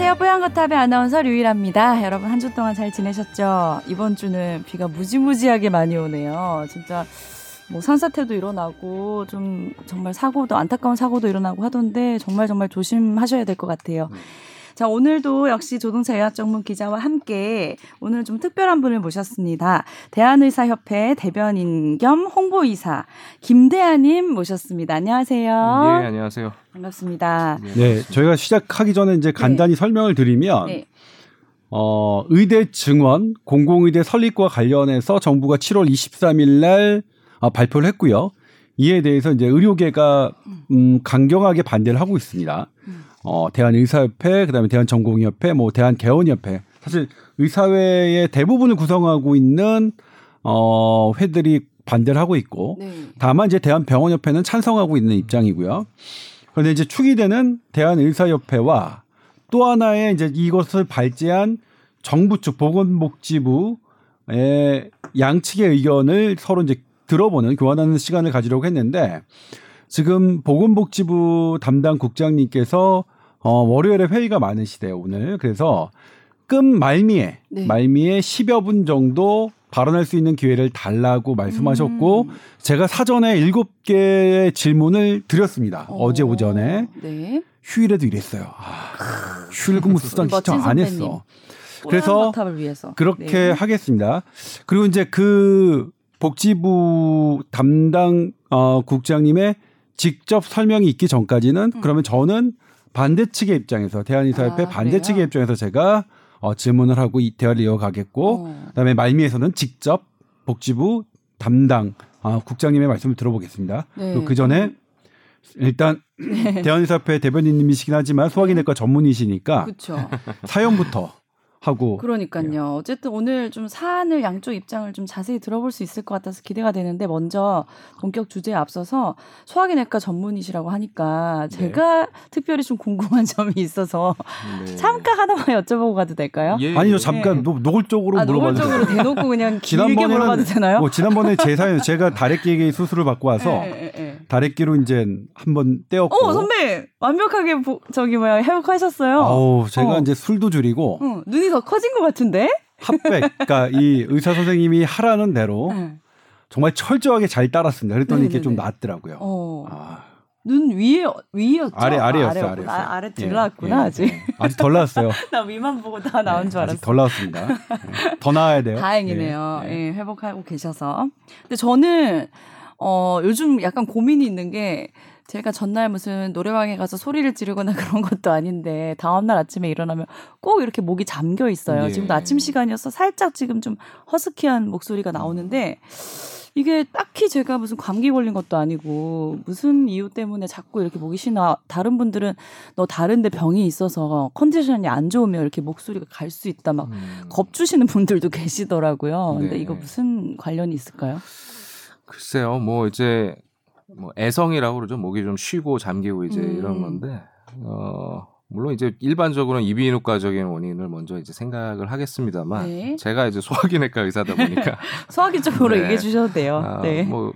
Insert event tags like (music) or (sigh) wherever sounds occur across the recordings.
안녕하세요. 뽀얀거탑의 아나운서 류일합니다. 여러분 한 주 동안 잘 지내셨죠? 이번 주는 비가 무지무지하게 많이 오네요. 진짜 뭐 산사태도 일어나고 좀 정말 사고도 안타까운 사고도 일어나고 하던데 정말 정말 조심하셔야 될 것 같아요. 자, 오늘도 역시 조동차 예약 전문 기자와 함께 오늘 좀 특별한 분을 모셨습니다. 대한의사협회 대변인 겸 홍보이사 김대하님 모셨습니다. 안녕하세요. 예, 안녕하세요. 반갑습니다. 네, 저희가 시작하기 전에 이제 간단히 설명을 드리면 네. 어, 의대 증원 공공의대 설립과 관련해서 정부가 7월 23일 날 어, 발표를 했고요. 이에 대해서 이제 의료계가 음, 강경하게 반대를 하고 있습니다. 어, 대한의사협회, 그다음에 대한전공의협회, 뭐 대한개원협회. 사실 의사회의 대부분을 구성하고 있는 어, 회들이 반대를 하고 있고 네. 다만 이제 대한병원협회는 찬성하고 있는 입장이고요. 그런데 이제 축의되는 대한의사협회와 또 하나의 이제 이것을 발제한 정부 측 보건복지부의 양측의 의견을 서로 이제 들어보는 교환하는 시간을 가지려고 했는데 지금 보건복지부 담당 국장님께서 어, 월요일에 회의가 많으시대요 오늘 그래서 끝 말미에 네. 말미에 10여 분 정도 발언할 수 있는 기회를 달라고 말씀하셨고 음. 제가 사전에 일곱 개의 질문을 드렸습니다. 어. 제 오전에 네. 휴일에도 이랬어요. 아, 휴일 근무 수당 신청 안. 했어. 그래서 그렇게 네. 하겠습니다. 그리고 이제 그 복지부 담당 어, 국장님의 직접 설명이 있기 전까지는 그러면 저는 반대 측의 입장에서 대한의사협회 아, 반대? 측의 입장에서 제가 어, 질문을 하고 이 대화를 이어가겠고 어. 그다음에 말미에서는 직접 복지부 담당 아, 국장님의 말씀을 들어보겠습니다. 네. 그 전에 일단 대한의사협회 대변인님이시긴 하지만 소화기내과 전문이시니까. 사연부터 하고 그러니까요. 어쨌든 오늘 좀 사안을 양쪽 입장을 좀 자세히 들어볼 수 있을 것 같아서 기대가 되는데 먼저 본격 주제에 앞서서 소화기내과 전문이시라고 하니까 제가 특별히 좀 궁금한 (laughs) 점이 있어서 네. 잠깐 하나만 여쭤보고 가도 될까요? 예, 아니요 예. 잠깐 노, 노골적으로 아, 물어봐도 노골적으로. 대놓고 그냥 길게 물어봐도 되나요? 뭐 지난번에 제 사연 제가 다래끼 수술을 받고 와서 예, 예, 예. 다래끼로 이제 한번 떼었고 어, 선배 완벽하게 보- 저기 뭐야 회복하셨어요. 아우 제가 어. 이제 술도 줄이고 응, 눈이 더 커진 것 같은데? 핫백 그러니까 이 의사 선생님이 하라는 대로 응. 정말 철저하게 잘 따랐습니다. 그랬더니 이게 좀 네네네. 낫더라고요. 어. 아, 눈 위에 위였죠. 아래 아래였어요. 아래였구나. 아래였어요. 아, 아래 예, 들어왔구나 예, 아직. 예. 아직 덜 나왔어요. (laughs) 나 위만 보고 다 나온 줄 예, 알았어. 아직 덜 나왔습니다. 예. 더 나와야 돼요. (laughs) 다행이네요. 예, 예, 예. 회복하고 계셔서. 근데 저는 어 요즘 약간 고민이 있는 게 제가 전날 무슨 노래방에 가서 소리를 지르거나 (laughs) 그런 것도 아닌데 다음날 아침에 일어나면 꼭 이렇게 목이 잠겨 있어요. 예. 지금도 아침 시간이어서 살짝 지금 좀 허스키한 목소리가 나오는데 이게 딱히 제가 무슨 감기 걸린 것도 아니고 무슨 이유 때문에 자꾸 이렇게 목이 쉬나 다른 분들은 너 다른데 병이 있어서 컨디션이 안 좋으면 이렇게 목소리가 갈 수 있다 막 음. 겁주시는 분들도 (laughs) 계시더라고요. 근데 네. 이거 무슨 관련이 있을까요? 글쎄요, 뭐 이제 뭐 애성이라고 그러죠. 목이 좀 쉬고 잠기고 이제 음. 이런 건데, 어, 물론 이제 일반적으로는 이비인후과적인 원인을 먼저 이제 생각을 하겠습니다만, 네. 제가 이제 소화기내과 의사다 보니까, (laughs) 소화기 쪽으로 네. 얘기해 주셔도 돼요. 아, 네. 뭐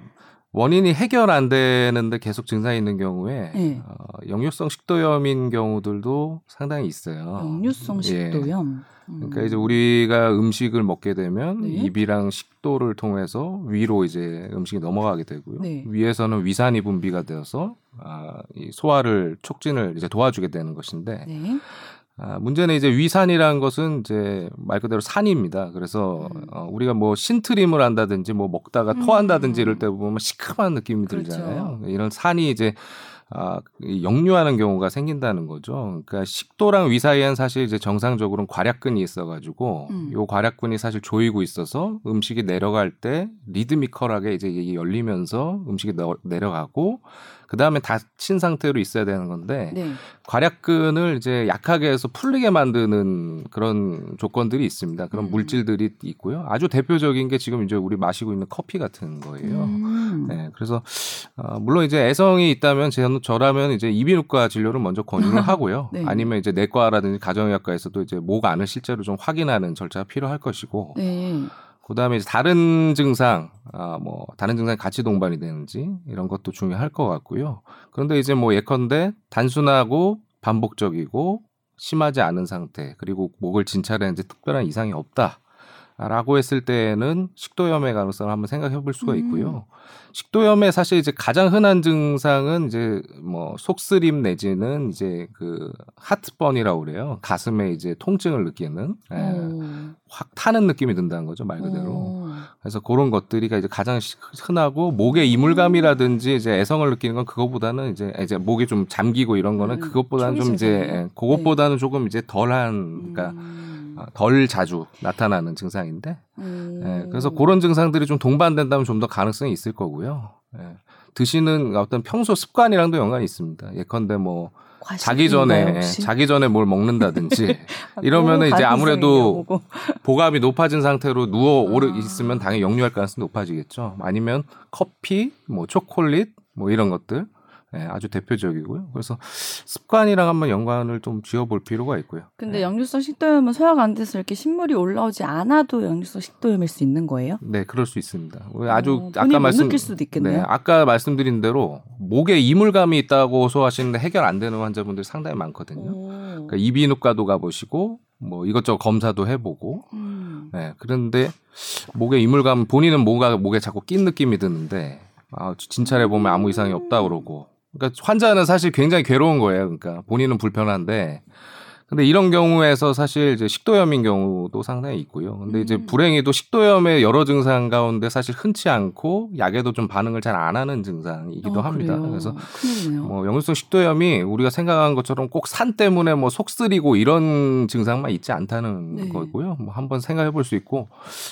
원인이 해결 안 되는데 계속 증상이 있는 경우에 네. 어, 역류성 식도염인 경우들도 상당히 있어요. 역류성 예. 식도염. 음. 그러니까 이제 우리가 음식을 먹게 되면 네. 입이랑 식도를 통해서 위로 이제 음식이 넘어가게 되고요. 네. 위에서는 위산이 분비가 되어서 아, 이 소화를 촉진을 이제 도와주게 되는 것인데 네. 아, 문제는 이제 위산이라는 것은 이제 말 그대로 산입니다. 그래서 음. 어, 우리가 뭐 신트림을 한다든지 뭐 먹다가 음. 토한다든지 이럴 때 보면 시큼한 느낌이 그렇죠. 들잖아요. 이런 산이 이제 아, 이 역류하는 경우가 생긴다는 거죠. 그러니까 식도랑 위 사이엔 사실 이제 정상적으로는 괄약근이 있어가지고 음. 요 괄약근이 사실 조이고 있어서 음식이 내려갈 때 리드미컬하게 이제 이게 열리면서 음식이 너- 내려가고 그 다음에 닫힌 상태로 있어야 되는 건데 네. 괄약근을 이제 약하게 해서 풀리게 만드는 그런 조건들이 있습니다. 그런 음. 물질들이 있고요. 아주 대표적인 게 지금 이제 우리 마시고 있는 커피 같은 거예요. 음. 네, 그래서 어, 물론 이제 애성이 있다면 제, 저라면 이제 이비인후과 진료를 먼저 권유를 (laughs) 하고요. 네. 아니면 이제 내과라든지 가정의학과에서도 이제 목 안을 실제로 좀 확인하는 절차가 필요할 것이고, 네. 그다음에 이제 다른 증상, 아, 뭐 다른 증상이 같이 동반이 되는지 이런 것도 중요할 것 같고요. 그런데 이제 뭐 예컨대 단순하고 반복적이고 심하지 않은 상태 그리고 목을 진찰했는데 특별한 이상이 없다. 라고 했을 때는 식도염의 가능성을 한번 생각해 볼 수가 있고요. 음. 식도염의 사실 이제 가장 흔한 증상은 이제 뭐 속쓰림 내지는 이제 그 하트번이라고 그래요. 가슴에 이제 통증을 느끼는 예, 어. 확 타는 느낌이 든다는 거죠 말 그대로. 어. 그래서 그런 것들이 이제 가장 시- 흔하고 목에 이물감이라든지 이제 애성을 느끼는 건 그거보다는 이제 이제 목이 좀 잠기고 이런 거는 음, 그것보다는 좀 이제? 예, 그것보다는 조금 이제 덜한 그러니까 음. 어, 덜 자주 나타나는 증상인데 음. 예, 그래서 그런 증상들이 좀 동반된다면 좀 더 가능성이 있을 거고요. 예. 드시는 어떤 평소 습관이랑도 연관이 있습니다. 예컨대 뭐 자기 전에 혹시? 자기 전에 뭘 먹는다든지 (laughs) 아, 이러면은 또 이제 아무래도. 보감이 높아진 상태로 누워 오래 아. 있으면 당연히 역류할 가능성이 높아지겠죠. 아니면 커피, 뭐 초콜릿, 뭐 이런 것들 예, 아주 대표적이고요. 그래서 습관이랑 한번 연관을 좀 지어볼 필요가 있고요. 근데 역류성 식도염은 소화가 안 돼서 이렇게 신물이 올라오지 않아도 역류성 식도염일 수 있는 거예요? 네, 그럴 수 있습니다. 아주 어, 본인이 아까 못 말씀 느낄 수도 있겠네요. 네, 아까 말씀드린 대로 목에 이물감이 있다고 소화하시는데 해결 안 되는 환자분들이 상당히 많거든요. 오. 그러니까 이비인후과도 가보시고 뭐 이것저것 검사도 해보고 음. 네, 그런데 목에 이물감 본인은 뭐가 목에 자꾸 낀 느낌이 드는데 아, 진찰해 보면 아무 이상이 없다 그러고 그러니까 환자는 사실 굉장히 괴로운 거예요. 그러니까 본인은 불편한데 근데 이런 경우에서 사실 이제 식도염인 경우도 상당히 있고요. 근데 이제 음. 불행히도 식도염의 여러 증상 가운데 사실 흔치 않고 약에도 좀 반응을 잘 안 하는 증상이기도 어, 합니다. 그래요? 그래서 큰일이네요. 뭐 역류성 식도염이 우리가 생각한 것처럼 꼭 산 때문에 뭐 속 쓰리고 이런 증상만 있지 않다는 네. 거고요. 뭐 한번 생각해 볼 수 있고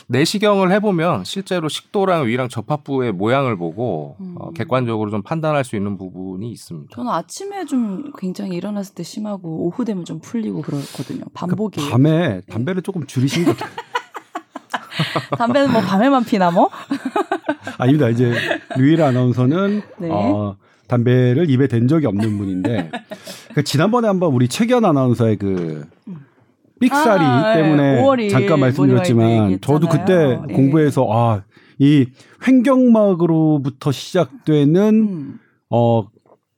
내시경을 해보면 실제로 식도랑 위랑 접합부의 모양을 보고 음. 어, 객관적으로 좀 판단할 수 있는 부분이 있습니다. 저는 아침에 좀 굉장히 일어났을 때 심하고 오후 되면 좀 풀리고 그렇거든요. 반복이에요. 그 밤에 담배를 조금 줄이신 것 같아요. (laughs) 담배는 뭐 밤에만 피나 뭐? (laughs) 아닙니다. 이제 류일 아나운서는 네. 어, 담배를 입에 댄 적이 없는 분인데 그 지난번에 한번 우리 최견 아나운서의 그 삑사리 아, 예. 때문에 5월 일 잠깐 말씀드렸지만 저도 그때. 예. 공부해서 아 이 횡격막으로부터 시작되는 음. 어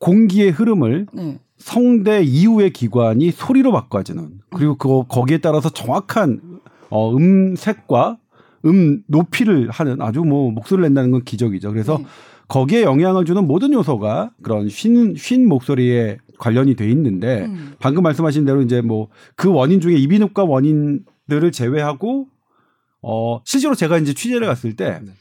공기의 흐름을 네. 성대 이후의 기관이 소리로 바꿔주는 그리고 그 거기에 따라서 정확한 어, 음색과 음 높이를 하는 아주 뭐 목소리를 낸다는 건 기적이죠. 그래서 네. 거기에 영향을 주는 모든 요소가 그런 쉰, 쉰 목소리에 관련이 돼 있는데 음. 방금 말씀하신 대로 이제 뭐 그 원인 중에 이비인후과 원인들을 제외하고 어 실제로 제가 이제 취재를 갔을 때 네.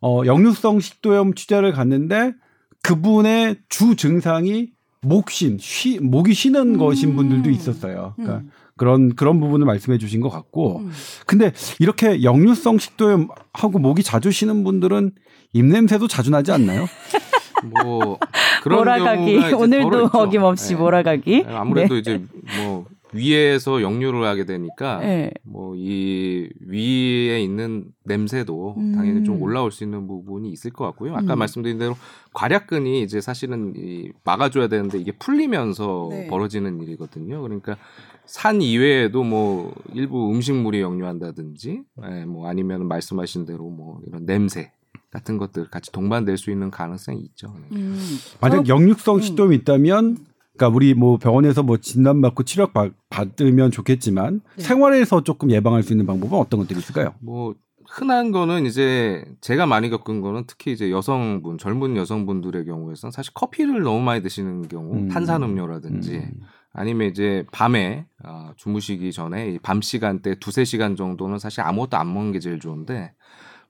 어, 역류성 식도염 취재를 갔는데 그분의 주 증상이 목쉰, 쉬, 목이 쉬는 음. 것인 분들도 있었어요. 그러니까 음. 그런 그런 부분을 말씀해 주신 것 같고 음. 근데 이렇게 역류성 식도염하고 목이 자주 쉬는 분들은 입냄새도 자주 나지 않나요? (laughs) 뭐 그런 몰아가기 오늘도. 어김없이 네. 몰아가기. 아무래도 네. 이제 뭐 위에서 역류를 하게 되니까 네. 뭐이 위에 있는 냄새도 음. 당연히 좀 올라올 수 있는 부분이 있을 것 같고요. 아까 음. 말씀드린 대로 괄약근이 이제 사실은 이 막아줘야 되는데 이게 풀리면서 네. 벌어지는 일이거든요. 그러니까 산 이외에도 뭐 일부 음식물이 역류한다든지, 예, 뭐 아니면 말씀하신 대로 뭐 이런 냄새 같은 것들 같이 동반될 수 있는 가능성이 있죠. 음. 만약 저- 역류성 음. 식도염이 있다면 그러니까 우리 뭐 병원에서 뭐 진단 받고 치료 받, 받으면 좋겠지만 네. 생활에서 조금 예방할 수 있는 방법은 어떤 것들이 있을까요? 뭐 흔한 거는 이제 제가 많이 겪은 거는 특히 이제 여성분 젊은 여성분들의 경우에서는 사실 커피를 너무 많이 드시는 경우 음. 탄산음료라든지 음. 아니면 이제 밤에 어, 주무시기 전에 이밤 시간대 두세 시간 정도는 사실 아무것도 안 먹는 게 제일 좋은데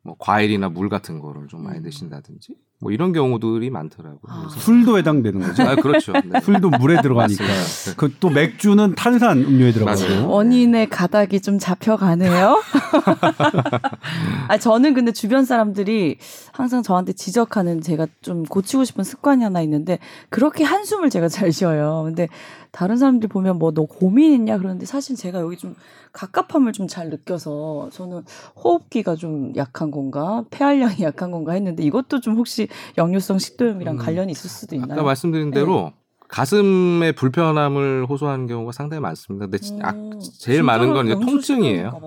뭐 과일이나 물 같은 거를 좀 많이 음. 드신다든지 뭐 이런 경우들이 많더라고요. 아. 그래서 술도 해당되는 거죠. 아, 그렇죠. 네. (laughs) 술도 물에 들어가니까. 맞습니다. 그또 맥주는 탄산 음료에. 들어가고. 원인의 가닥이 좀 잡혀가네요. 아, 저는 근데 주변 사람들이 항상 저한테 지적하는 제가 좀 고치고 싶은 습관이 하나 있는데 그렇게 한숨을 제가 잘 쉬어요. 근데 다른 사람들 보면 뭐 너 고민 있냐 그러는데 사실 제가 여기 좀 갑갑함을 좀 잘 느껴서 저는 호흡기가 좀 약한 건가 폐활량이 (laughs) 약한 건가 했는데 이것도 좀 혹시 역류성 식도염이랑 음. 관련이 있을 수도 있나요? 아까 말씀드린 대로 가슴의 불편함을 호소하는 경우가 상당히 많습니다. 근데 지- 아, 제일 많은 건 이제 통증이에요.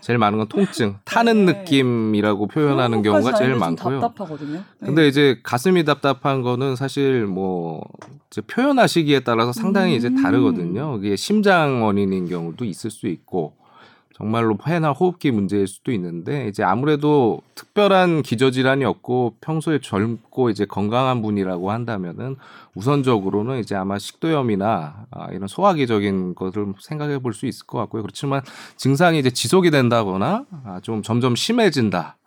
제일 많은 건 통증, 타는 네. 느낌이라고 표현하는 경우가 제일 많고요. 답답하거든요. 근데 이제 가슴이 답답한 거는 사실 뭐 이제 표현하시기에 따라서 상당히 이제 음. 다르거든요. 이게 심장 원인인 경우도 있을 수 있고 정말로 폐나 호흡기 문제일 수도 있는데 이제 아무래도 특별한 기저질환이 없고 평소에 젊고 이제 건강한 분이라고 한다면은 우선적으로는 이제 아마 식도염이나 아, 이런 소화기적인 것을 생각해 볼 수 있을 것 같고요. 그렇지만 증상이 이제 지속이 된다거나 아, 좀 점점 심해진다.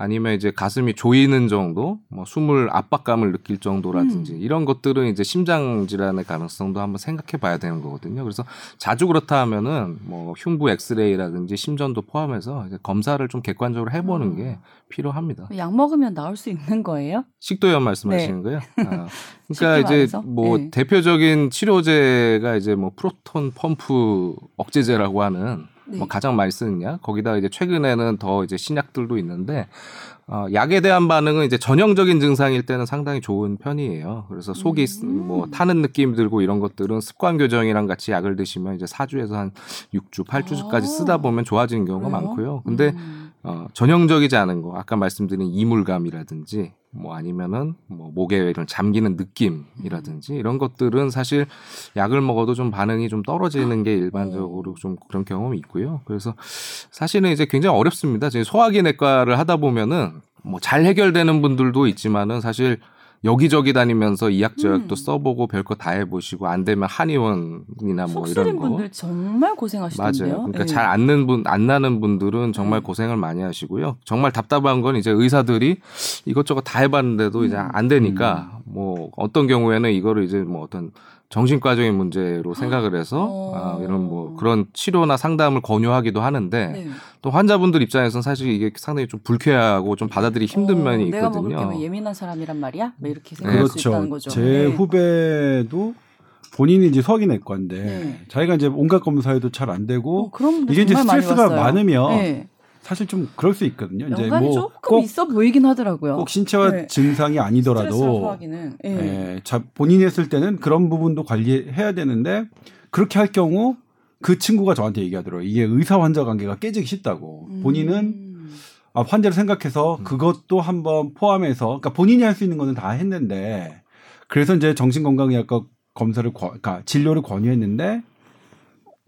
아니면 이제 가슴이 조이는 정도, 뭐 숨을 압박감을 느낄 정도라든지 음. 이런 것들은 이제 심장 질환의 가능성도 한번 생각해 봐야 되는 거거든요. 그래서 자주 그렇다 하면은 뭐 흉부 엑스레이라든지 심전도 포함해서 이제 검사를 좀 객관적으로 해 보는 아. 게 필요합니다. 약 먹으면 나올 수 있는 거예요? 식도염 말씀하시는 거예요? 아, (laughs) 그러니까 이제 말해서? 뭐 네. 대표적인 치료제가 이제 뭐 프로톤 펌프 억제제라고 하는 네. 뭐 가장 많이 쓰는 약. 거기다 이제 최근에는 더 이제 신약들도 있는데 어, 약에 대한 반응은 이제 전형적인 증상일 때는 상당히 좋은 편이에요. 그래서 속이 쓰- 음. 뭐 타는 느낌 들고 이런 것들은 습관 교정이랑 같이 약을 드시면 이제 4주에서 한 6주, 8주까지 아. 쓰다 보면 좋아지는 경우가 그래요? 많고요. 근데 음. 어, 전형적이지 않은 거, 아까 말씀드린 이물감이라든지, 뭐 아니면은 뭐 목에 이런 잠기는 느낌이라든지 이런 것들은 사실 약을 먹어도 좀 반응이 좀 떨어지는 게 일반적으로 좀 그런 경험이 있고요. 그래서 사실은 이제 굉장히 어렵습니다. 지금 소화기 내과를 하다 보면은 뭐 잘 해결되는 분들도 있지만은 사실 여기저기 다니면서 이약저약도 음. 써보고 별거 다 해보시고 안 되면 한의원이나 뭐 이런 거. 분들 정말 고생하시던데요. 맞아요. 그러니까 네. 잘 안는 분, 안 나는 분들은 정말 네. 고생을 많이 하시고요. 정말 답답한 건 이제 의사들이 이것저것 다 해봤는데도 이제 음. 안 되니까 뭐 어떤 경우에는 이거를 이제 뭐 어떤 정신과적인 문제로 생각을 해서 어. 아, 이런 뭐 그런 치료나 상담을 권유하기도 하는데 네. 또 환자분들 입장에서는 사실 이게 상당히 좀 불쾌하고 좀 받아들이기 힘든 어, 면이 내가 먹을 있거든요. 게뭐 예민한 사람이란 말이야? 뭐 이렇게 생각할 수 그렇죠. 있다는 거죠. 제 네. 후배도 본인이 이제 소화기내과인데 네. 자기가 이제 온갖 검사에도 잘 안 되고 어, 이게 이제 스트레스가. 많으면 네. 사실 좀 그럴 수 있거든요. 이제 연관이 뭐 조금 꼭, 있어 보이긴 하더라고요. 꼭 신체와 네. 증상이 아니더라도. 예. 예, 자, 본인이 했을 때는 그런 부분도 관리해야 되는데 그렇게 할 경우 그 친구가 저한테 얘기하더라고요. 이게 의사 환자 관계가 깨지기 쉽다고. 본인은 음. 아, 환자를 생각해서 그것도 한번 포함해서 그러니까 본인이 할 수 있는 거는 다 했는데 그래서 이제 정신건강의학과 검사를 권- 그러니까 진료를 권유했는데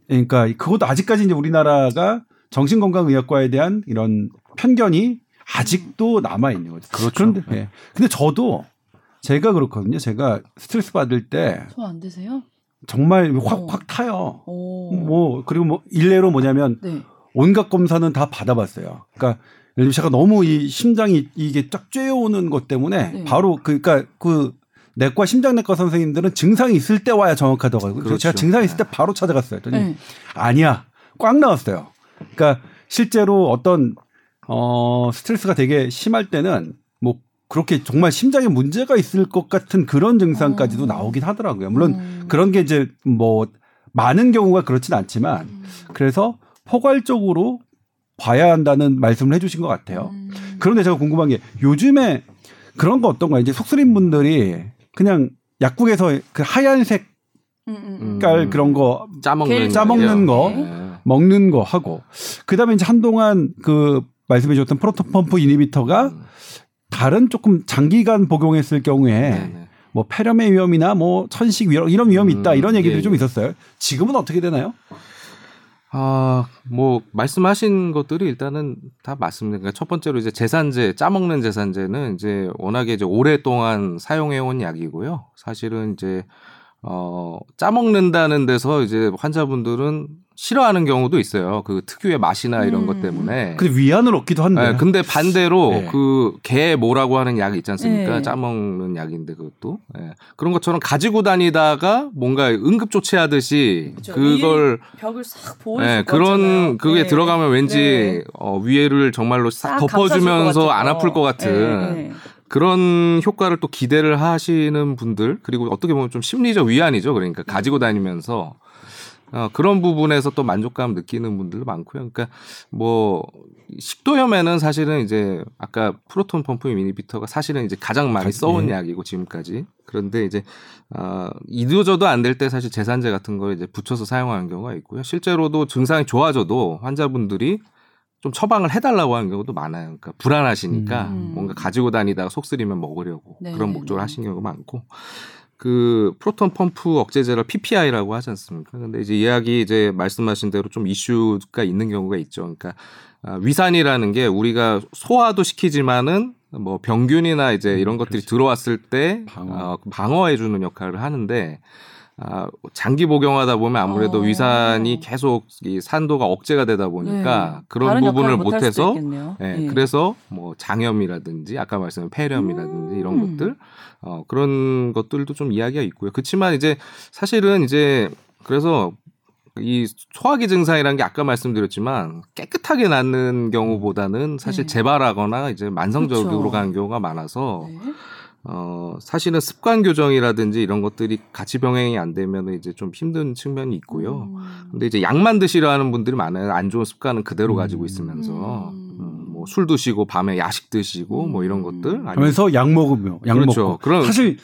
그러니까 그것도 아직까지 이제 우리나라가 정신건강의학과에 대한 이런 편견이 아직도 남아 있는 거죠. 그렇죠. 그런데 예. 근데 저도 제가 그렇거든요. 제가 스트레스 받을 때 소화 안 되세요? 정말 어. 확확 타요. 오. 뭐 그리고 뭐 일례로 뭐냐면 네. 온갖 검사는 다 받아봤어요. 그러니까 예를 들면 제가 너무 이 심장이 이게 쫙 쬐어오는 것 때문에 네. 바로 그 그러니까 그 내과 심장내과 선생님들은 증상이 있을 때 와야 정확하다고 그래서 그렇죠. 제가 증상이 있을 때 바로 찾아갔어요. 그랬더니 네. 아니야 꽉 나왔어요. 그러니까 실제로 어떤 어 스트레스가 되게 심할 때는 뭐 그렇게 정말 심장에 문제가 있을 것 같은 그런 증상까지도 어. 나오긴 하더라고요. 물론 음. 그런 게 이제 뭐 많은 경우가 그렇진 않지만 음. 그래서 포괄적으로 봐야 한다는 말씀을 해주신 것 같아요. 음. 그런데 제가 궁금한 게 요즘에 그런 거 어떤가요? 이제 속쓰린 분들이 그냥 약국에서 그 하얀색 음, 음. 깔 그런 거 짜먹는 짜먹는 거. 네. 먹는 거 하고 그다음에 이제 한동안 그 말씀해 주셨던 프로톤 펌프 이니비터가 음. 다른 조금 장기간 복용했을 경우에 네네. 뭐 폐렴의 위험이나 뭐 천식 위험 이런 위험이 있다 음, 이런 얘기들이 예, 좀 예. 있었어요. 지금은 어떻게 되나요? 아, 뭐 말씀하신 것들이 일단은 다 맞습니다. 그러니까 첫 번째로 이제 제산제, 짜먹는 제산제는 이제 워낙에 이제 오랫동안 사용해 온 약이고요. 사실은 이제 어, 짜먹는다는 데서 이제 환자분들은 싫어하는 경우도 있어요. 그 특유의 맛이나 이런 음. 것 때문에. 근데 위안을 얻기도 한데. 네, 근데 반대로 네. 그개 뭐라고 하는 약이 있지 않습니까? 네. 짜먹는 약인데 그것도 예. 그런 것처럼 가지고 다니다가 뭔가 응급 조치하듯이 그쵸. 그걸 벽을 싹 보호해 네, 줄 그런 그게 들어가면 왠지 네. 어, 위에를 정말로 싹싹 덮어주면서 안것 아플 것. 같은 네, 네. 그런 효과를 또 기대를 하시는 분들 그리고 어떻게 보면 좀 심리적 위안이죠. 그러니까 가지고 다니면서 어, 그런 부분에서 또 만족감 느끼는 분들도 많고요. 그러니까 뭐 식도염에는 사실은 이제 아까 프로톤 펌프 미니비터가 사실은 이제 가장 많이 써온 예. 약이고 지금까지 그런데 이제 어, 이도저도 안 될 때 사실 제산제 같은 걸 이제 붙여서 사용하는 경우가 있고요. 실제로도 증상이 좋아져도 환자분들이 좀 처방을 해달라고 하는 경우도 많아요. 그러니까 불안하시니까 음. 뭔가 가지고 다니다가 속 쓰리면 먹으려고 네, 그런 목적으로 네. 하신 경우가 많고 그 프로톤 펌프 억제제를 PPI라고 하지 않습니까? 근데 이제 이야기 이제 말씀하신 대로 좀 이슈가 있는 경우가 있죠. 그러니까 아, 위산이라는 게 우리가 소화도 시키지만은 뭐 병균이나 이제 이런 것들이 들어왔을 때 방어. 어, 방어해주는 역할을 하는데 아, 장기 복용하다 보면 아무래도 어. 위산이 계속 이 산도가 억제가 되다 보니까 네. 그런 부분을 못해서. 예, 예. 그래서 뭐 장염이라든지 아까 말씀한 폐렴이라든지 이런 음. 것들 어, 그런 것들도 좀 이야기가 있고요. 그렇지만 이제 사실은 이제 그래서 이 소화기 증상이라는 게 아까 말씀드렸지만 깨끗하게 낫는 경우보다는 사실 네. 재발하거나 이제 만성적으로 그렇죠. 가는 경우가 많아서 네. 어, 사실은 습관 교정이라든지 이런 것들이 같이 병행이 안 되면 이제 좀 힘든 측면이 있고요. 음. 근데 이제 약만 드시려 하는 분들이 많아요. 안 좋은 습관은 그대로 음. 가지고 있으면서 음. 음, 뭐 술 드시고 밤에 야식 드시고 뭐 이런 음. 것들 하면서 약 먹으며 약 그렇죠. 먹고 그런- 사실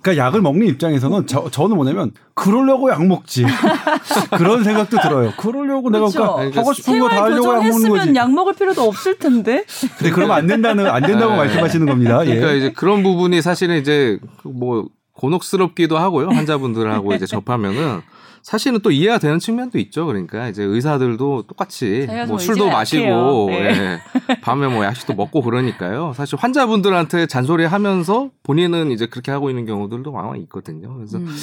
그러니까 약을 먹는 입장에서는 저, 저는 뭐냐면 그러려고 약 먹지 (laughs) 그런 생각도 들어요. 그러려고 내가 그렇죠. 그러니까 하고 싶은 거 다 하려고 약 먹는 거지. 약 먹을 필요도 없을 텐데. 근데 그러면 안 된다는 안 된다고 네. 말씀하시는 겁니다. 예. 그러니까 이제 그런 부분이 사실은 이제 뭐 곤혹스럽기도 하고요. 환자분들하고 이제 (laughs) 접하면은 사실은 또 이해가 되는 측면도 있죠. 그러니까 이제 의사들도 똑같이 뭐좀 술도 마시고 약해요. 네. 예, (laughs) 밤에 뭐 야식도 먹고 그러니까요. 사실 환자분들한테 잔소리 하면서 본인은 이제 그렇게 하고 있는 경우들도 많이 있거든요. 그래서 음.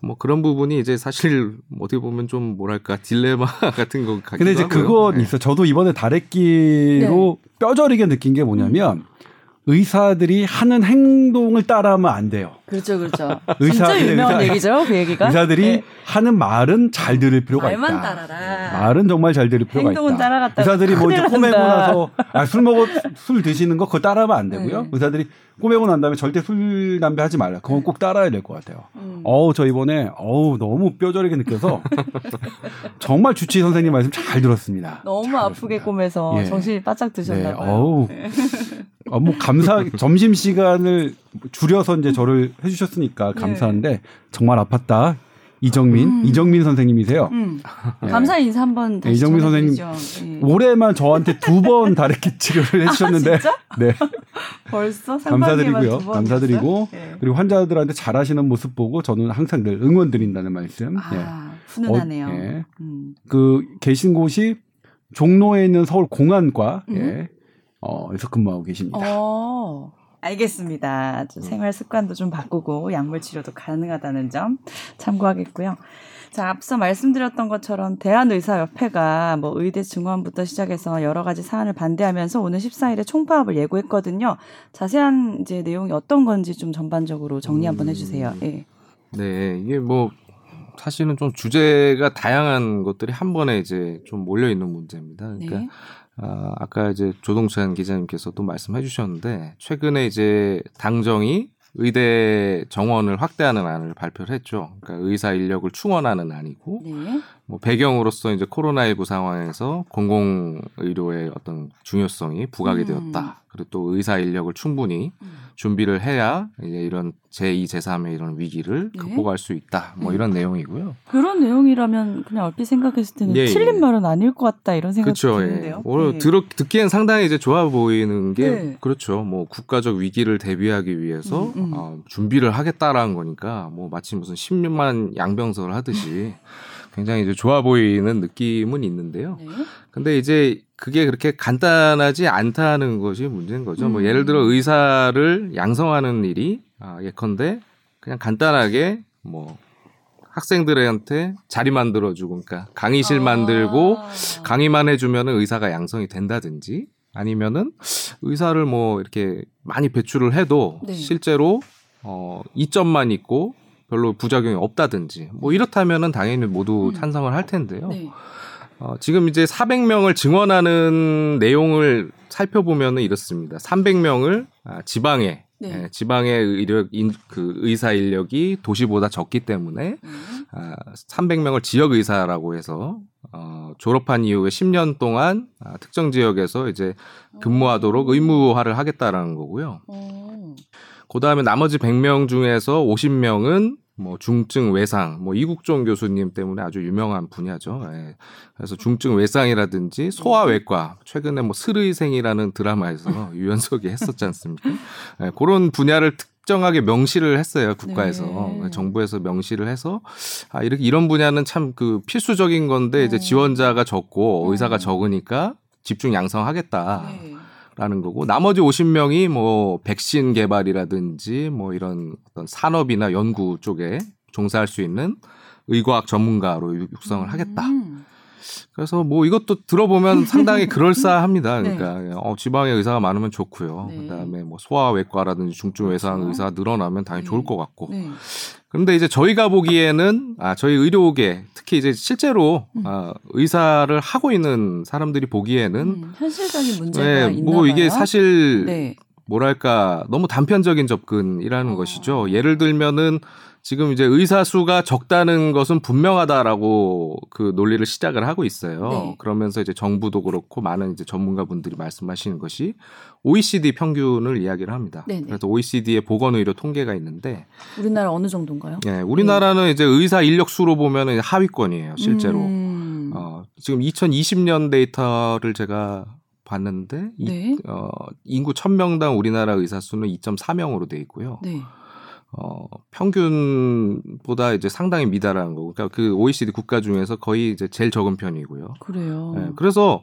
뭐 그런 부분이 이제 사실 어떻게 보면 좀 뭐랄까 딜레마 (laughs) 같은 거 같기도 근데 이제. 그건 예. 있어. 저도 이번에 다래끼로 네. 뼈저리게 느낀 게 뭐냐면 의사들이 하는 행동을 따라하면 안 돼요. 그렇죠, 그렇죠. (laughs) 의사- 진짜 유명한 의사- 얘기죠, 그 얘기가. 의사들이 네. 하는 말은 잘 들을 필요가 말만 있다. 따라라. 말은 정말 잘 들을 필요가 행동은 있다. 따라갔다가 의사들이 뭐 이제 꼬매고. 나서 아, 술 먹어 술 드시는 거 그거 따라하면 안 되고요. 네. 의사들이 꼬매고 난 다음에 절대 술 담배 하지 말라. 그건 꼭 따라야 될 것 같아요. 음. 어우 저 이번에 어우 너무 뼈저리게 느껴서 (laughs) 정말 주치 선생님 말씀 잘 들었습니다. 너무 잘 아프게 들었습니다. 꼬매서 예. 정신이 바짝 네, 드셨나 봐요. 어우, 어, 뭐 감사 (laughs) 점심 시간을 줄여서 이제 저를 해주셨으니까 감사한데 정말 아팠다. 이정민, 음. 이정민 선생님이세요. 음. 예. 감사 인사 한번 다시 이정민 전해드리죠. 예. 올해만 저한테 두 번 다래끼 (laughs) 치료를 해주셨는데, 아? 네 벌써 감사드리고요. 감사드리고 예. 그리고 환자들한테 잘하시는 모습 보고 저는 항상 늘 응원드린다는 말씀. 예. 아, 훈훈하네요. 어, 예. 음. 그 계신 곳이 종로에 있는 서울 공안과 음. 예. 어, 에서 근무하고 계십니다. 어, 알겠습니다. 좀 생활 습관도 좀 바꾸고 약물 치료도 가능하다는 점 참고하겠고요. 자, 앞서 말씀드렸던 것처럼 대한의사협회가 뭐 의대 증원부터 시작해서 여러 가지 사안을 반대하면서 오는 14일에 총파업을 예고했거든요. 자세한 이제 내용이 어떤 건지 좀 전반적으로 정리 한번 해주세요. 예. 네, 이게 뭐 사실은 좀 주제가 다양한 것들이 한 번에 이제 좀 몰려 있는 문제입니다. 그러니까 네. 아, 아까 이제 조동찬 기자님께서도 말씀해 주셨는데 최근에 이제 당정이 의대 정원을 확대하는 안을 발표를 했죠. 그러니까 의사 인력을 충원하는 안이고 네. 뭐 배경으로서 이제 코로나19 상황에서 공공의료의 어떤 중요성이 부각이 음. 되었다. 그리고 또 의사 인력을 충분히 음. 준비를 해야 이제 이런 제2, 제3의 이런 위기를 네. 극복할 수 있다. 뭐 음. 이런 내용이고요. 그런 내용이라면 그냥 얼핏 생각했을 때는 예, 틀린 예. 말은 아닐 것 같다 이런 생각이 그렇죠. 드는데요. 예. 예. 들어, 듣기엔 상당히 이제 좋아 보이는 게 네. 그렇죠. 뭐 국가적 위기를 대비하기 위해서 음, 음. 어, 준비를 하겠다라는 거니까 뭐 마치 무슨 10만 양병설을 하듯이 (laughs) 굉장히 이제 좋아 보이는 느낌은 있는데요. 네. 근데 이제 그게 그렇게 간단하지 않다는 것이 문제인 거죠. 뭐 음. 예를 들어 의사를 양성하는 일이 아, 예컨대 그냥 간단하게 뭐 학생들한테 자리 만들어주고, 그러니까 강의실 아. 만들고 강의만 해주면은 의사가 양성이 된다든지 아니면은 의사를 뭐 이렇게 많이 배출을 해도 네. 실제로 어 이점만 있고 별로 부작용이 없다든지 뭐 이렇다면은 당연히 모두 음. 찬성을 할 텐데요. 네. 어, 지금 이제 400명을 증원하는 내용을 살펴보면은 이렇습니다. 300명을 아, 지방에 네. 예, 지방의 의력 인, 그 의사 인력이 도시보다 적기 때문에 음. 아, 300명을 지역 의사라고 해서 어, 졸업한 이후에 10년 동안 아, 특정 지역에서 이제 근무하도록 의무화를 하겠다라는 거고요. 어. 그 다음에 나머지 100명 중에서 50명은 뭐 중증 외상, 뭐 이국종 교수님 때문에 아주 유명한 분야죠. 예. 그래서 중증 외상이라든지 소아외과, 최근에 뭐 스르이생이라는 드라마에서 (laughs) 유연석이 했었지 않습니까? 예, 그런 분야를 특정하게 명시를 했어요 국가에서 네. 정부에서 명시를 해서 아 이렇게 이런 분야는 참 그 필수적인 건데 이제 어. 지원자가 적고 어. 의사가 적으니까 집중 양성하겠다. 네. 라는 거고 나머지 50명이 뭐 백신 개발이라든지 뭐 이런 어떤 산업이나 연구 쪽에 종사할 수 있는 의과학 전문가로 육- 육성을 하겠다. 음. 그래서 뭐 이것도 들어보면 상당히 그럴싸합니다. (laughs) 네. 그러니까 어, 지방에 의사가 많으면 좋고요. 네. 그다음에 뭐 소아외과라든지 중증 외상 그렇죠. 의사 늘어나면 당연히 네. 좋을 것 같고. 네. 그런데 이제 저희가 보기에는 아 저희 의료계 특히 이제 실제로 음. 아, 의사를 하고 있는 사람들이 보기에는 음, 현실적인 문제가 네, 있나 뭐 이게 봐요. 사실 네. 뭐랄까 너무 단편적인 접근이라는 어. 것이죠. 예를 들면은 지금 이제 의사 수가 적다는 것은 분명하다라고 그 논리를 시작을 하고 있어요. 네. 그러면서 이제 정부도 그렇고 많은 이제 전문가분들이 말씀하시는 것이 OECD 평균을 이야기를 합니다. 네네. 그래서 OECD의 보건 의료 통계가 있는데, 우리나라 어느 정도인가요? 예, 우리나라는 이제 의사 인력 수로 보면은 하위권이에요, 실제로. 음. 어, 지금 2020년 데이터를 제가 봤는데, 이- 네. 어, 인구 1000명당 우리나라 의사 수는 2.4명으로 돼 있고요. 네. 어, 평균보다 이제 상당히 미달한 거고. 그러니까 그 OECD 국가 중에서 거의 이제 제일 적은 편이고요. 그래요. 예, 그래서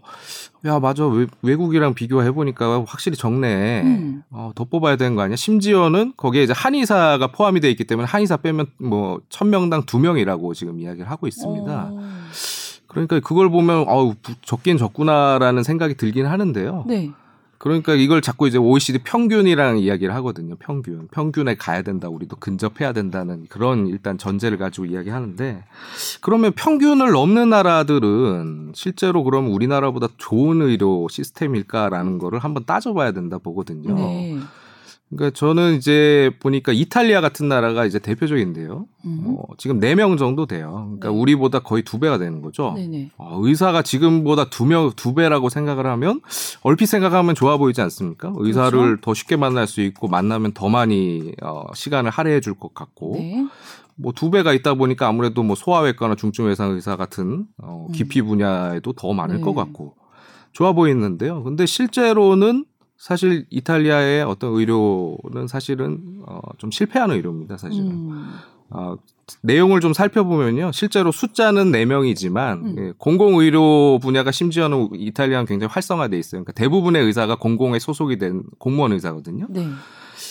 야, 맞아. 외, 외국이랑 비교해 보니까 확실히 적네. 음. 어, 더 뽑아야 되는 거 아니야? 심지어는 거기에 이제 한의사가 포함이 돼 있기 때문에 한의사 빼면 뭐 1000명당 2명이라고 지금 이야기를 하고 있습니다. 어. 그러니까 그걸 보면 어우, 부- 적긴 적구나라는 생각이 들긴 하는데요. 네. 그러니까 이걸 자꾸 이제 OECD 평균이랑 이야기를 하거든요. 평균. 평균에 가야 된다. 우리도 근접해야 된다는 그런 일단 전제를 가지고 이야기하는데 그러면 평균을 넘는 나라들은 실제로 그럼 우리나라보다 좋은 의료 시스템일까라는 거를 한번 따져봐야 된다 보거든요. 네. 그러니까 저는 이제 보니까 이탈리아 같은 나라가 이제 대표적인데요. 음. 어, 지금 4명 정도 돼요. 그러니까 네. 우리보다 거의 두 배가 되는 거죠. 네네. 어, 의사가 지금보다 두 명, 두 배라고 생각을 하면 얼핏 생각하면 좋아 보이지 않습니까? 의사를 그렇죠. 더 쉽게 만날 수 있고 만나면 더 많이 어, 시간을 할애해 줄 것 같고 네. 뭐두 배가 있다 보니까 아무래도 뭐 소아외과나 중증외상 의사 같은 어, 음. 기피 분야에도 더 많을 네. 것 같고 좋아 보이는데요. 근데 실제로는 사실 이탈리아의 어떤 의료는 사실은 어, 좀 실패하는 의료입니다. 사실은. 음. 어, 내용을 좀 살펴보면요. 실제로 숫자는 4명이지만 음. 예, 공공의료 분야가 심지어는 이탈리아는 굉장히 활성화돼 있어요. 그러니까 대부분의 의사가 공공에 소속이 된 공무원 의사거든요. 네.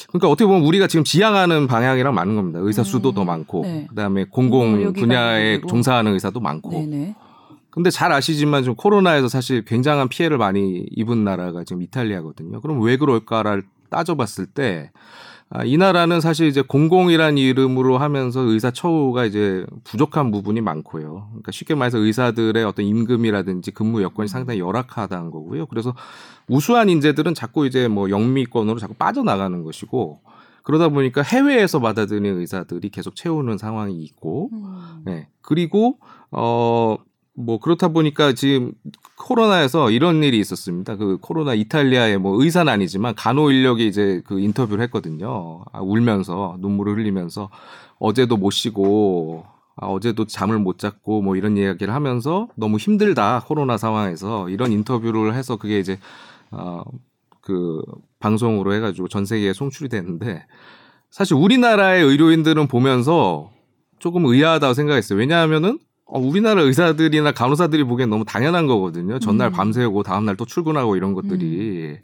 그러니까 어떻게 보면 우리가 지금 지향하는 방향이랑 맞는 겁니다. 의사 수도 음. 더 많고 네. 그다음에 공공 분야에. 종사하는 의사도 많고. 네네. 근데 잘 아시지만 좀 코로나에서 사실 굉장한 피해를 많이 입은 나라가 지금 이탈리아거든요. 그럼 왜 그럴까를 따져봤을 때, 아, 이 나라는 사실 이제 공공이란 이름으로 하면서 의사 처우가 이제 부족한 부분이 많고요. 그러니까 쉽게 말해서 의사들의 어떤 임금이라든지 근무 여건이 상당히 열악하다는 거고요. 그래서 우수한 인재들은 자꾸 이제 뭐 영미권으로 자꾸 빠져나가는 것이고, 그러다 보니까 해외에서 받아들이는 의사들이 계속 채우는 상황이 있고, 음. 네. 그리고 어. 뭐 그렇다 보니까 지금 코로나에서 이런 일이 있었습니다. 그 코로나 이탈리아의 뭐 의사는 아니지만 간호 인력이 이제 그 인터뷰를 했거든요. 아, 울면서 눈물을 흘리면서 어제도 못 쉬고 아, 어제도 잠을 못 잤고 뭐 이런 이야기를 하면서 너무 힘들다 코로나 상황에서 이런 인터뷰를 해서 그게 이제 어그 방송으로 해가지고 전 세계에 송출이 됐는데 사실 우리나라의 의료인들은 보면서 조금 의아하다고 생각했어요. 왜냐하면은 어, 우리나라 의사들이나 간호사들이 보기엔 너무 당연한 거거든요. 전날 음. 밤새고 다음날 또 출근하고 이런 것들이.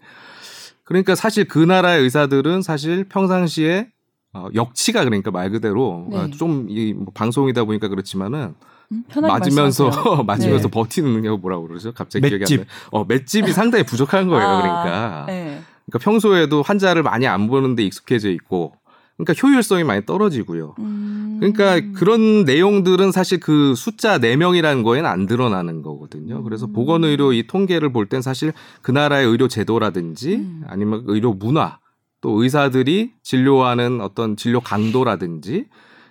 그러니까 사실 그 나라의 의사들은 사실 평상시에 어, 역치가 그러니까 말 그대로 네. 좀이 뭐 방송이다 보니까 그렇지만은 음, 맞으면서. (laughs) 맞으면서 네. 버티는 능력 뭐라고 그러죠? 갑자기 기억이 맷집. 안 나요. 어, 맷집이 (laughs) 상당히 부족한 거예요. 아, 그러니까. 네. 그러니까 평소에도 환자를 많이 안 보는데 익숙해져 있고 그러니까 효율성이 많이 떨어지고요. 음. 그러니까 그런 내용들은 사실 그 숫자 4명이라는 거에는 안 드러나는 거거든요. 그래서 음. 보건의료 이 통계를 볼 땐 사실 그 나라의 의료 제도라든지 음. 아니면 의료 문화 또 의사들이 진료하는 어떤 진료 강도라든지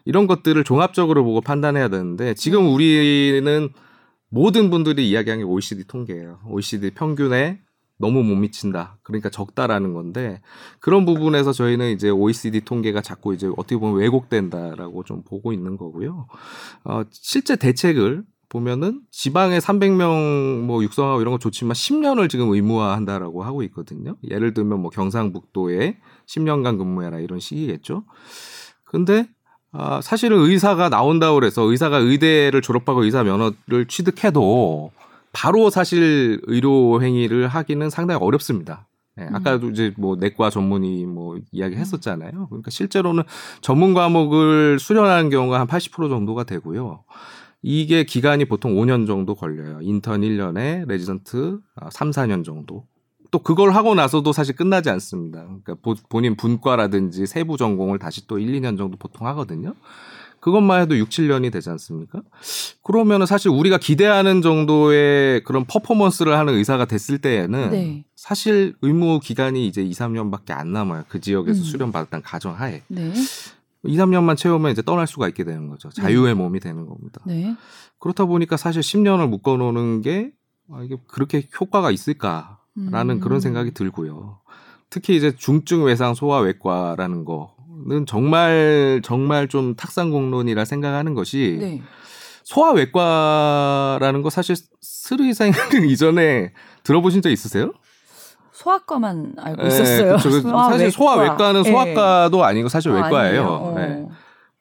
이런 것들을 종합적으로 보고 판단해야 되는데 지금 우리는 모든 분들이 이야기하는 게 OECD 통계예요. OECD 평균에 너무 못 미친다. 그러니까 적다라는 건데 그런 부분에서 저희는 이제 OECD 통계가 자꾸 이제 어떻게 보면 왜곡된다라고 좀 보고 있는 거고요. 어, 실제 대책을 보면은 지방에 300명 뭐 육성하고 이런 거 좋지만 10년을 지금 의무화한다라고 하고 있거든요. 예를 들면 뭐 경상북도에 10년간 근무해라 이런 식이겠죠. 근데 아, 사실은 의사가 나온다고 그래서 의사가 의대를 졸업하고 의사 면허를 취득해도 바로 사실 의료 행위를 하기는 상당히 어렵습니다. 네, 아까도 이제 뭐 내과 전문의 뭐 이야기 했었잖아요. 그러니까 실제로는 전문 과목을 수련하는 경우가 한 80% 정도가 되고요. 이게 기간이 보통 5년 정도 걸려요. 인턴 1년에 레지던트 3, 4년 정도. 또 그걸 하고 나서도 사실 끝나지 않습니다. 그러니까 본인 분과라든지 세부 전공을 다시 또 1, 2년 정도 보통 하거든요. 그것만 해도 6, 7년이 되지 않습니까? 그러면은 사실 우리가 기대하는 정도의 그런 퍼포먼스를 하는 의사가 됐을 때에는 네. 사실 의무 기간이 이제 2, 3년밖에 안 남아요. 그 지역에서 음. 수련받았다는 가정하에. 네. 2, 3년만 채우면 이제 떠날 수가 있게 되는 거죠. 자유의 몸이 되는 겁니다. 네. 그렇다 보니까 사실 10년을 묶어 놓는 게 아, 이게 그렇게 효과가 있을까라는 음. 그런 생각이 들고요. 특히 이제 중증 외상 소아외과라는 거 는 정말 정말 좀 탁상공론이라 생각하는 것이 네. 소아외과라는 거 사실 스르이생 (laughs) 이전에 들어보신 적 있으세요? 소아과만 알고 네, 있었어요. 그쵸. 그 (laughs) 사실 소아외과는 네. 소아과도 아니고 사실 어, 외과예요. 아니에요? 어. 네.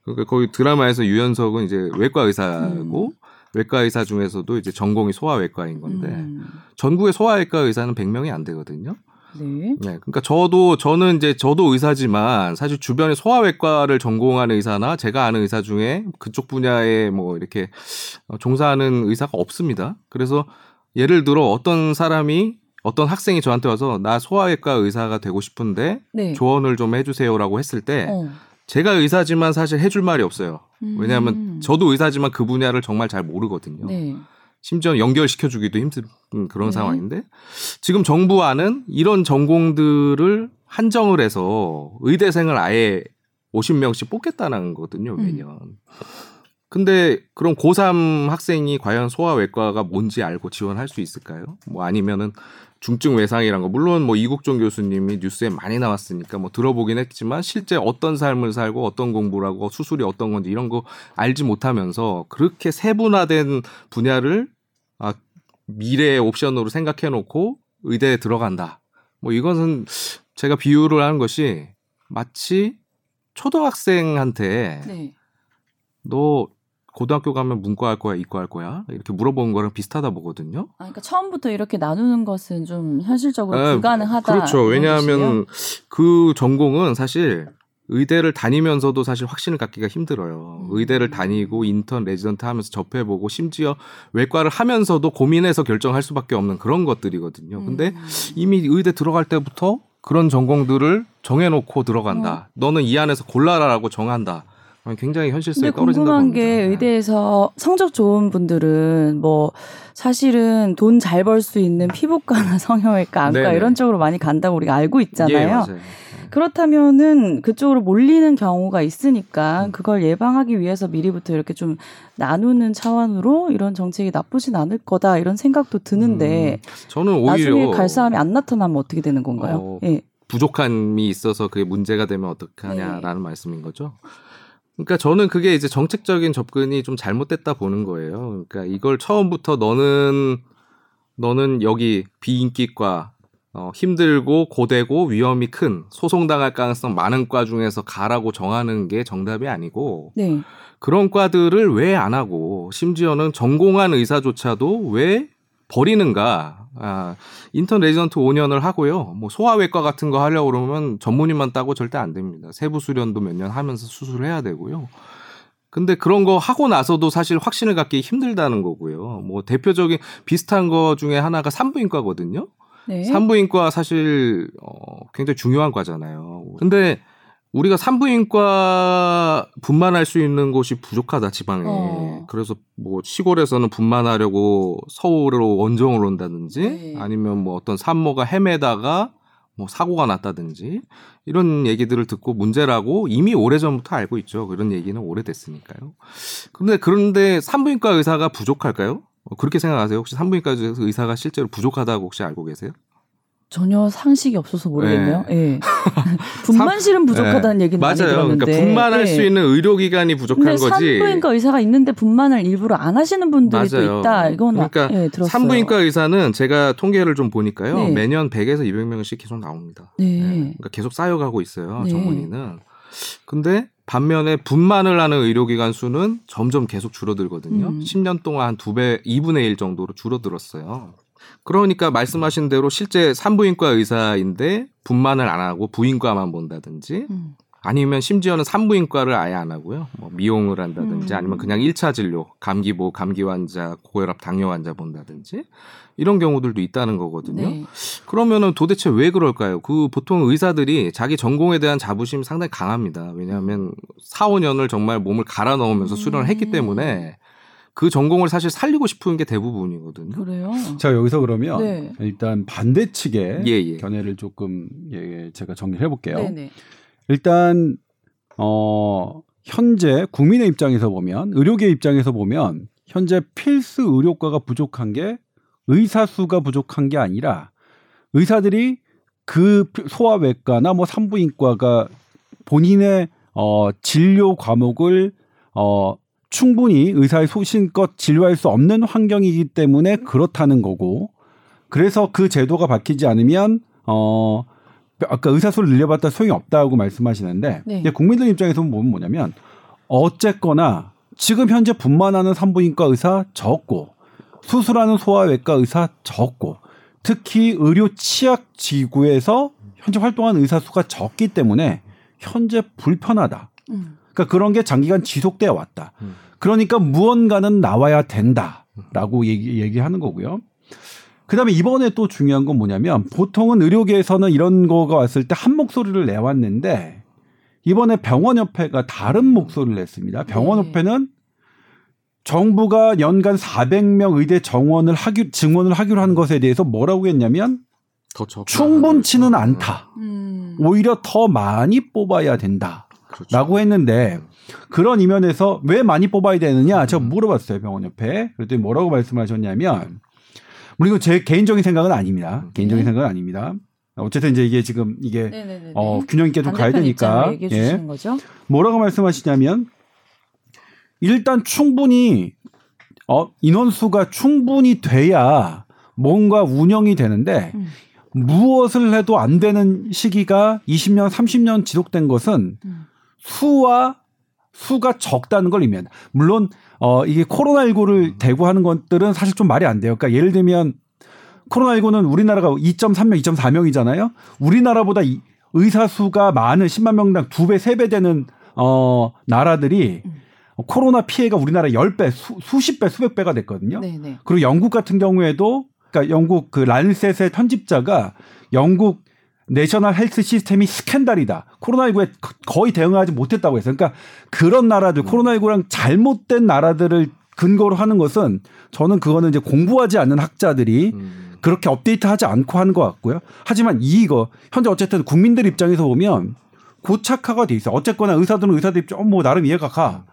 그러니까 거기 드라마에서 유연석은 이제 외과 의사고 음. 외과 의사 중에서도 이제 전공이 소아외과인 건데 음. 전국의 소아외과 의사는 100명이 안 되거든요. 네. 네. 그러니까 저도 저는 이제 저도 의사지만 사실 주변에 소아외과를 전공하는 의사나 제가 아는 의사 중에 그쪽 분야에 뭐 이렇게 어, 종사하는 의사가 없습니다. 그래서 예를 들어 어떤 사람이 어떤 학생이 저한테 와서 나 소아외과 의사가 되고 싶은데 네. 조언을 좀 해주세요라고 했을 때 어. 제가 의사지만 사실 해줄 말이 없어요. 음. 왜냐하면 저도 의사지만 그 분야를 정말 잘 모르거든요. 네. 심지어 연결시켜주기도 힘든 그런 네. 상황인데 지금 정부안은 이런 전공들을 한정을 해서 의대생을 아예 50명씩 뽑겠다는 거거든요 음. 매년. 근데 그럼 고3 학생이 과연 소아외과가 뭔지 알고 지원할 수 있을까요? 뭐 아니면은 중증 외상이란 거 물론 뭐 이국종 교수님이 뉴스에 많이 나왔으니까 뭐 들어보긴 했지만 실제 어떤 삶을 살고 어떤 공부를 하고 수술이 어떤 건지 이런 거 알지 못하면서 그렇게 세분화된 분야를 아 미래의 옵션으로 생각해 놓고 의대에 들어간다. 뭐 이것은 제가 비유를 하는 것이 마치 초등학생한테 네. 너 고등학교 가면 문과 할 거야, 이과 할 거야? 이렇게 물어보는 거랑 비슷하다 보거든요. 아, 그러니까 처음부터 이렇게 나누는 것은 좀 현실적으로 네, 불가능하다. 그렇죠. 왜냐하면 그 전공은 사실 의대를 다니면서도 사실 확신을 갖기가 힘들어요. 음. 의대를 다니고 인턴, 레지던트 하면서 접해보고 심지어 외과를 하면서도 고민해서 결정할 수밖에 없는 그런 것들이거든요. 뜻이에요. 근데 음. 이미 의대 들어갈 때부터 그런 전공들을 정해놓고 들어간다. 너는 이 안에서 골라라라고 정한다. 굉장히 현실성이 근데 떨어진다고 궁금한 봅니다. 게 네. 의대에서 성적 좋은 분들은 뭐 사실은 돈 잘 벌 수 있는 피부과나 성형외과, 안과 네네. 이런 쪽으로 많이 간다고 우리가 알고 있잖아요. 예, 맞아요. 그렇다면은 그쪽으로 몰리는 경우가 있으니까 음. 그걸 예방하기 위해서 미리부터 이렇게 좀 나누는 차원으로 이런 정책이 나쁘진 않을 거다 이런 생각도 드는데 음, 저는 오히려 나중에 갈 사람이 안 나타나면 어떻게 되는 건가요? 어, 예. 부족함이 있어서 그게 문제가 되면 네. 어떡하냐라는 말씀인 거죠. 그러니까 저는 그게 이제 정책적인 접근이 좀 잘못됐다 보는 거예요. 그러니까 이걸 처음부터 너는 너는 여기 비인기과 어, 힘들고 고되고 위험이 큰 소송당할 가능성 많은 과 중에서 가라고 정하는 게 정답이 아니고 네. 그런 과들을 왜 안 하고 심지어는 전공한 의사조차도 왜 버리는가? 아, 인턴 레지던트 5년을 하고요. 뭐 소아외과 같은 거 하려고 그러면 전문의만 따고 절대 안 됩니다. 세부 수련도 몇 년 하면서 수술을 해야 되고요. 근데 그런 거 하고 나서도 사실 확신을 갖기 힘들다는 거고요. 뭐 대표적인 비슷한 거 중에 하나가 산부인과거든요. 네. 산부인과 사실 어, 굉장히 중요한 과잖아요. 근데 우리가 산부인과 분만할 수 있는 곳이 부족하다 지방에. 어. 그래서 뭐 시골에서는 분만하려고 서울로 원정을 온다든지 네. 아니면 뭐 어떤 산모가 헤매다가 뭐 사고가 났다든지 이런 얘기들을 듣고 문제라고 이미 오래전부터 알고 있죠. 그런 얘기는 오래됐으니까요. 그런데 그런데 산부인과 의사가 부족할까요? 어, 그렇게 생각하세요? 혹시 산부인과 의사가 실제로 부족하다고 혹시 알고 계세요? 전혀 상식이 없어서 모르겠네요. 예. (laughs) 분만실은 부족하다는 네. 얘기는 맞아요. 들었는데. 그러니까 분만할 예. 수 있는 의료기관이 부족한 근데 거지. 산부인과 의사가 있는데 분만을 일부러 안 하시는 분들이 또 맞아요. 있다. 이건 그러니까 예, 들었어요. 산부인과 의사는 제가 통계를 좀 보니까요. 네. 매년 100에서 200명씩 계속 나옵니다. 네. 그러니까 계속 쌓여가고 있어요. 네. 정원이는. 근데 반면에 분만을 하는 의료기관 수는 점점 계속 줄어들거든요. 음. 10년 동안 한 두 배, 2분의 1 정도로 줄어들었어요. 그러니까 말씀하신 대로 실제 산부인과 의사인데 분만을 안 하고 부인과만 본다든지 음. 아니면 심지어는 산부인과를 아예 안 하고요. 뭐 미용을 한다든지 음. 아니면 그냥 1차 진료, 감기보, 감기 환자, 고혈압, 당뇨 환자 본다든지 이런 경우들도 있다는 거거든요. 네. 그러면은 도대체 왜 그럴까요? 그 보통 의사들이 자기 전공에 대한 자부심이 상당히 강합니다. 왜냐하면 4, 5년을 정말 몸을 갈아 넣으면서 수련을 했기 음. 때문에 그 전공을 사실 살리고 싶은 게 대부분이거든요. 그래요. 자 여기서 그러면 네. 일단 반대 측의 예, 예. 견해를 조금 예, 제가 정리를 해볼게요. 네네. 일단 어 현재 국민의 입장에서 보면 의료계 입장에서 보면 현재 필수 의료과가 부족한 게 의사 수가 부족한 게 아니라 의사들이 그 소아외과나 뭐 산부인과가 본인의 어 진료 과목을 어 충분히 의사의 소신껏 진료할 수 없는 환경이기 때문에 그렇다는 거고 그래서 그 제도가 바뀌지 않으면 어 아까 의사 수를 늘려봤다 소용이 없다고 말씀하시는데 네. 국민들 입장에서 보면 뭐냐면 어쨌거나 지금 현재 분만하는 산부인과 의사 적고 수술하는 소아외과 의사 적고 특히 의료 취약 지구에서 현재 활동하는 의사 수가 적기 때문에 현재 불편하다. 음. 그러니까 그런 게 장기간 지속돼 왔다. 음. 그러니까 무언가는 나와야 된다라고 얘기, 얘기하는 거고요. 그다음에 이번에 또 중요한 건 뭐냐면 보통은 의료계에서는 이런 거가 왔을 때 한 목소리를 내왔는데 이번에 병원협회가 다른 목소리를 냈습니다. 병원협회는 정부가 연간 400명 의대 정원을 하기 증원을 하기로 한 것에 대해서 뭐라고 했냐면. 충분치는 않다. 음. 오히려 더 많이 뽑아야 된다. 그렇죠. 라고 했는데 그런 이면에서 왜 많이 뽑아야 되느냐 제가 물어봤어요 병원협회 그랬더니 뭐라고 말씀하셨냐면 물론 이거 제 개인적인 생각은 아닙니다 개인적인 네. 생각은 아닙니다 어쨌든 이제 이게 지금 이게 네네네. 어 균형 있게 좀 가야 되니까 예? 뭐라고 말씀하시냐면 일단 충분히 어 인원수가 충분히 돼야 뭔가 운영이 되는데 음. 무엇을 해도 안 되는 시기가 20년, 30년 지속된 것은 음. 수와 수가 적다는 걸 의미한다. 물론 어 이게 코로나19를 대구하는 것들은 사실 좀 말이 안 돼요. 그러니까 예를 들면 코로나19는 우리나라가 2.3명, 2.4명이잖아요. 우리나라보다 이 의사 수가 많은 10만 명당 두 배, 세배 되는 어 나라들이 음. 코로나 피해가 우리나라 10배, 수, 수십 배, 수백 배가 됐거든요. 네네. 그리고 영국 같은 경우에도 그러니까 영국 그 란셋의 편집자가 영국 내셔널 헬스 시스템이 스캔들이다. 코로나19에 거의 대응하지 못했다고 했어요. 그러니까 그런 나라들, 코로나19랑 잘못된 나라들을 근거로 하는 것은 저는 그거는 이제 공부하지 않는 학자들이 음. 그렇게 업데이트하지 않고 하는 것 같고요. 하지만 이거 현재 어쨌든 국민들 입장에서 보면 고착화가 돼 있어. 요 어쨌거나 의사들은 의사들 입장, 어, 뭐 나름 이해가 가.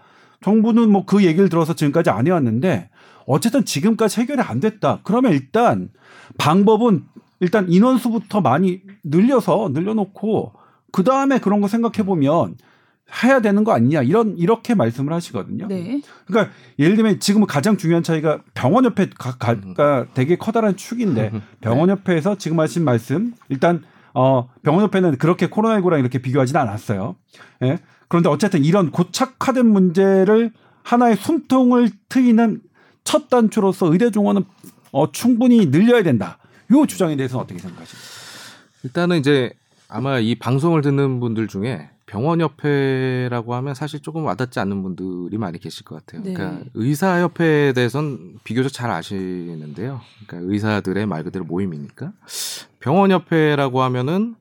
정부는 뭐 그 얘기를 들어서 지금까지 안 해왔는데 어쨌든 지금까지 해결이 안 됐다. 그러면 일단 방법은 일단 인원수부터 많이 늘려서 늘려놓고 그 다음에 그런 거 생각해 보면 해야 되는 거 아니냐 이런 이렇게 말씀을 하시거든요. 네. 그러니까 예를 들면 지금은 가장 중요한 차이가 병원 협회 가, 가, 가 되게 커다란 축인데 병원 협회에서 지금 하신 말씀 일단 어 병원 협회는 그렇게 코로나19랑 이렇게 비교하지는 않았어요. 예. 그런데 어쨌든 이런 고착화된 문제를 하나의 숨통을 트이는 첫 단추로서 의대 종원은 어 충분히 늘려야 된다. 요 주장에 대해서는 어떻게 생각하십니까? 일단은 이제 아마 이 방송을 듣는 분들 중에 병원협회라고 하면 사실 조금 와닿지 않는 분들이 많이 계실 것 같아요. 네. 그러니까 의사협회에 대해서는 비교적 잘 아시는데요. 그러니까 의사들의 말 그대로 모임이니까 병원협회라고 하면은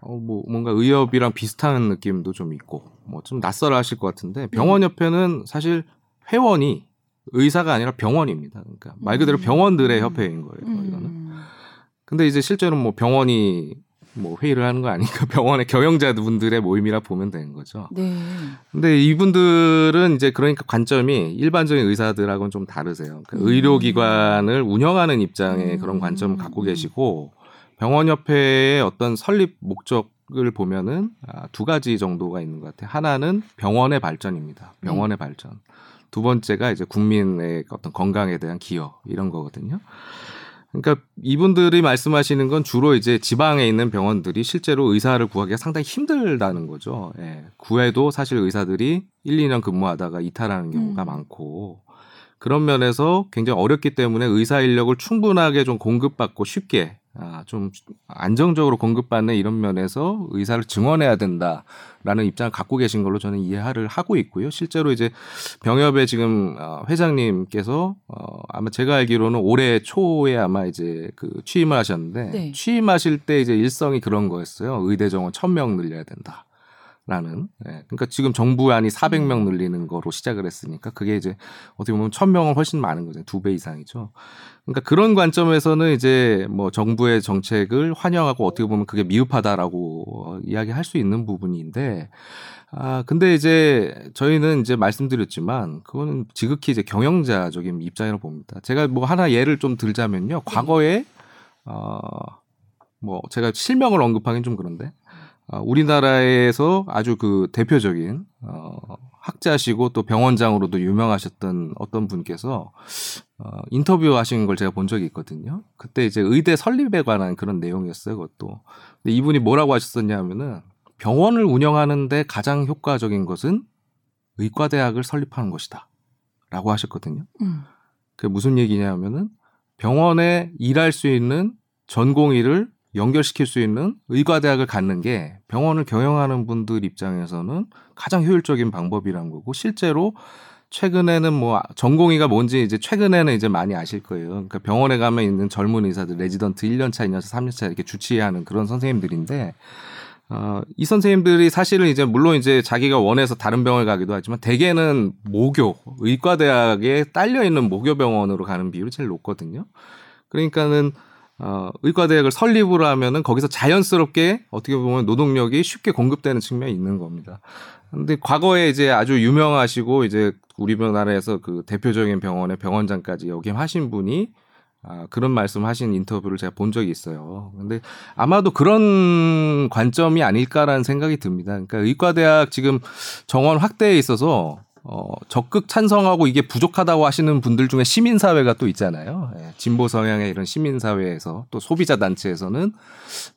어, 뭐 뭔가 의협이랑 비슷한 느낌도 좀 있고 뭐 좀 낯설어 하실 것 같은데 병원협회는 사실 회원이 의사가 아니라 병원입니다. 그러니까 말 그대로 음. 병원들의 협회인 거예요. 이거는. 음. 근데 이제 실제로 뭐 병원이 뭐 회의를 하는 거 아니까 (laughs) 병원의 경영자분들의 모임이라 보면 되는 거죠. 네. 근데 이분들은 이제 그러니까 관점이 일반적인 의사들하고는 좀 다르세요. 그러니까 음. 의료기관을 운영하는 입장의 음. 그런 관점을 갖고 계시고 병원협회의 어떤 설립 목적을 보면은 아, 두 가지 정도가 있는 것 같아요. 하나는 병원의 발전입니다. 병원의 발전. 두 번째가 이제 국민의 어떤 건강에 대한 기여 이런 거거든요. 그러니까 이분들이 말씀하시는 건 주로 이제 지방에 있는 병원들이 실제로 의사를 구하기가 상당히 힘들다는 거죠. 예. 구해도 사실 의사들이 1, 2년 근무하다가 이탈하는 경우가 음. 많고 그런 면에서 굉장히 어렵기 때문에 의사 인력을 충분하게 좀 공급받고 쉽게 아, 좀 안정적으로 공급받는 이런 면에서 의사를 증원해야 된다라는 입장을 갖고 계신 걸로 저는 이해를 하고 있고요. 실제로 이제 병협의 지금 어, 회장님께서 어, 아마 제가 알기로는 올해 초에 아마 이제 그 취임을 하셨는데 네. 취임하실 때 이제 일성이 그런 거였어요. 의대 정원 1000명 늘려야 된다. 라는. 예. 그러니까 지금 정부안이 400명 늘리는 거로 시작을 했으니까 그게 이제 어떻게 보면 1000명은 훨씬 많은 거죠. 두 배 이상이죠. 그러니까 그런 관점에서는 이제 뭐 정부의 정책을 환영하고 어떻게 보면 그게 미흡하다라고 어, 이야기할 수 있는 부분인데 아 근데 이제 저희는 이제 말씀드렸지만 그거는 지극히 이제 경영자적인 입장이라고 봅니다. 제가 뭐 하나 예를 좀 들자면요. 과거에 어뭐 제가 실명을 언급하긴 좀 그런데 어, 우리나라에서 아주 그 대표적인 어, 학자시고 또 병원장으로도 유명하셨던 어떤 분께서 어, 인터뷰하신 걸 제가 본 적이 있거든요. 그때 이제 의대 설립에 관한 그런 내용이었어요. 그것도. 근데 이분이 뭐라고 하셨었냐면은 병원을 운영하는데 가장 효과적인 것은 의과대학을 설립하는 것이다. 라고 하셨거든요. 음. 그게 무슨 얘기냐면은 병원에 일할 수 있는 전공의를 연결시킬 수 있는 의과대학을 갖는 게 병원을 경영하는 분들 입장에서는 가장 효율적인 방법이란 거고 실제로 최근에는 뭐 전공의가 뭔지 이제 최근에는 이제 많이 아실 거예요. 그러니까 병원에 가면 있는 젊은 의사들 레지던트 1년 차, 2년 차, 3년 차 이렇게 주치의하는 그런 선생님들인데 어, 이 선생님들이 사실은 이제 물론 이제 자기가 원해서 다른 병을 가기도 하지만 대개는 모교, 의과대학에 딸려 있는 모교병원으로 가는 비율이 제일 높거든요. 그러니까는 어, 의과대학을 설립을 하면은 거기서 자연스럽게 어떻게 보면 노동력이 쉽게 공급되는 측면이 있는 겁니다. 근데 과거에 이제 아주 유명하시고 이제 우리 나라에서 그 대표적인 병원의 병원장까지 역임하신 분이 아, 그런 말씀 하신 인터뷰를 제가 본 적이 있어요. 근데 아마도 그런 관점이 아닐까라는 생각이 듭니다. 그러니까 의과대학 지금 정원 확대에 있어서 어, 적극 찬성하고 이게 부족하다고 하시는 분들 중에 시민사회가 또 있잖아요. 예, 진보 성향의 이런 시민사회에서 또 소비자 단체에서는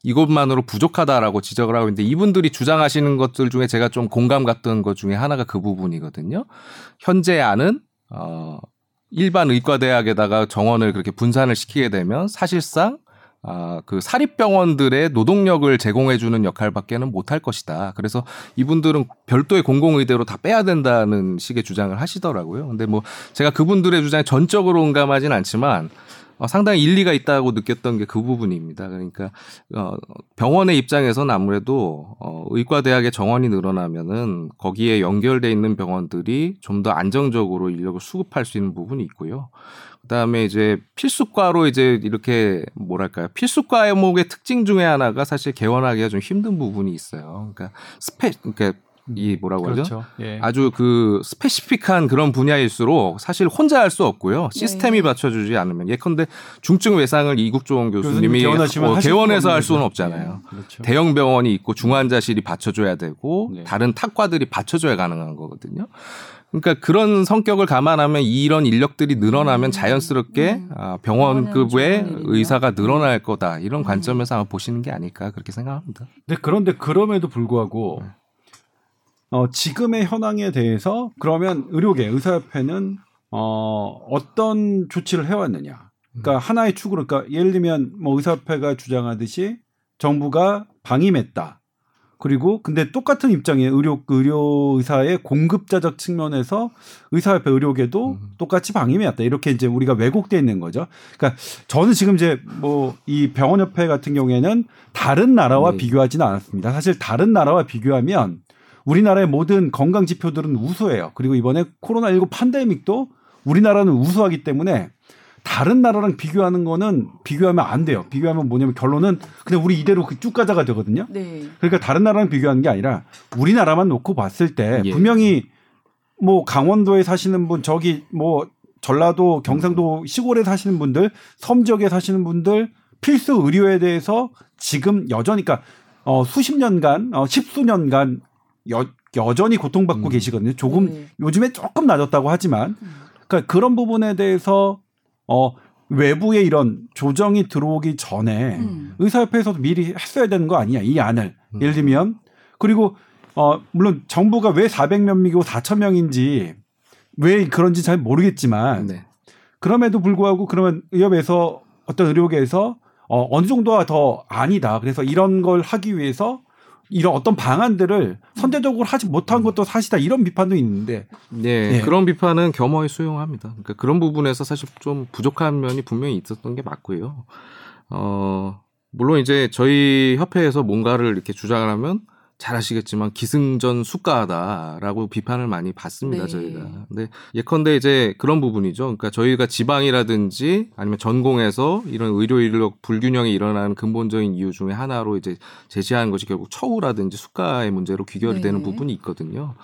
이것만으로 부족하다라고 지적을 하고 있는데 이분들이 주장하시는 것들 중에 제가 좀 공감 갔던 것 중에 하나가 그 부분이거든요. 현재 안은 어, 일반 의과대학에다가 정원을 그렇게 분산을 시키게 되면 사실상 아, 그 사립병원들의 노동력을 제공해주는 역할밖에는 못할 것이다. 그래서 이분들은 별도의 공공의대로 다 빼야 된다는 식의 주장을 하시더라고요. 근데 뭐 제가 그분들의 주장에 전적으로 공감하진 않지만 어, 상당히 일리가 있다고 느꼈던 게 그 부분입니다. 그러니까 어, 병원의 입장에서는 아무래도 어, 의과대학의 정원이 늘어나면은 거기에 연결돼 있는 병원들이 좀 더 안정적으로 인력을 수급할 수 있는 부분이 있고요. 그다음에 이제 필수과로 이제 이렇게 뭐랄까요 필수 과목의 특징 중에 하나가 사실 개원하기가 좀 힘든 부분이 있어요. 그러니까 스페 그러니까 이 뭐라고 하죠? 그렇죠. 예. 아주 그 스페시픽한 그런 분야일수록 사실 혼자 할 수 없고요. 시스템이 네. 받쳐주지 않으면 예컨대 중증 외상을 이국종 교수님이 어, 개원해서 할 수는 없잖아요. 예, 그렇죠. 대형 병원이 있고 중환자실이 받쳐줘야 되고 네. 다른 탁과들이 받쳐줘야 가능한 거거든요. 그러니까 그런 성격을 감안하면 이런 인력들이 늘어나면 음. 자연스럽게 음. 아, 병원급의. 의사가 늘어날 거다 이런 음. 관점에서 아마 보시는 게 아닐까 그렇게 생각합니다. 근데 그런데 그럼에도 불구하고 네. 어, 지금의 현황에 대해서 그러면 의료계 의사협회는 어, 어떤 조치를 해왔느냐? 그러니까 하나의 축으로 그러니까 예를 들면 뭐 의사협회가 주장하듯이 정부가 방임했다. 그리고 근데 똑같은 입장이에요. 의료 의료 의사의 공급자적 측면에서 의사협회 의료계도 음. 똑같이 방임해왔다. 이렇게 이제 우리가 왜곡돼 있는 거죠. 그러니까 저는 지금 이제 뭐 이 병원협회 같은 경우에는 다른 나라와 네. 비교하지는 않았습니다. 사실 다른 나라와 비교하면 우리나라의 모든 건강 지표들은 우수해요. 그리고 이번에 코로나19 팬데믹도 우리나라는 우수하기 때문에 다른 나라랑 비교하는 거는 비교하면 안 돼요. 비교하면 뭐냐면 결론은 그냥 우리 이대로 그쭉 가자가 되거든요. 네. 그러니까 다른 나라랑 비교하는 게 아니라 우리나라만 놓고 봤을 때 예. 분명히 뭐 강원도에 사시는 분 저기 뭐 전라도 경상도 시골에 사시는 분들 섬 지역에 사시는 분들 필수 의료에 대해서 지금 여전히 그러니까 어 수십 년간 어 십수 년간 여, 여전히 고통받고 음. 계시거든요. 조금 네. 요즘에 조금 낮았다고 하지만 음. 그러니까 그런 부분에 대해서 어 외부의 이런 조정이 들어오기 전에 음. 의사협회에서도 미리 했어야 되는 거 아니냐 이 안을 음. 예를 들면 그리고 어 물론 정부가 왜 400몇 명이고 4천 명인지 왜 그런지 잘 모르겠지만 네. 그럼에도 불구하고 그러면 의협에서 어떤 의료계에서 어 어느 정도가 더 아니다 그래서 이런 걸 하기 위해서 이런 어떤 방안들을 선제적으로 하지 못한 것도 사실이다 이런 비판도 있는데 네, 예. 그런 비판은 겸허히 수용합니다. 그러니까 그런 부분에서 사실 좀 부족한 면이 분명히 있었던 게 맞고요. 어, 물론 이제 저희 협회에서 뭔가를 이렇게 주장을 하면 잘 아시겠지만 기승전 숙가하다라고 비판을 많이 받습니다, 네. 저희가. 근데 예컨대 이제 그런 부분이죠. 그러니까 저희가 지방이라든지 아니면 전공에서 이런 의료 인력 불균형이 일어나는 근본적인 이유 중에 하나로 이제 제시하는 것이 결국 처우라든지 수가의 문제로 귀결이 네. 되는 부분이 있거든요.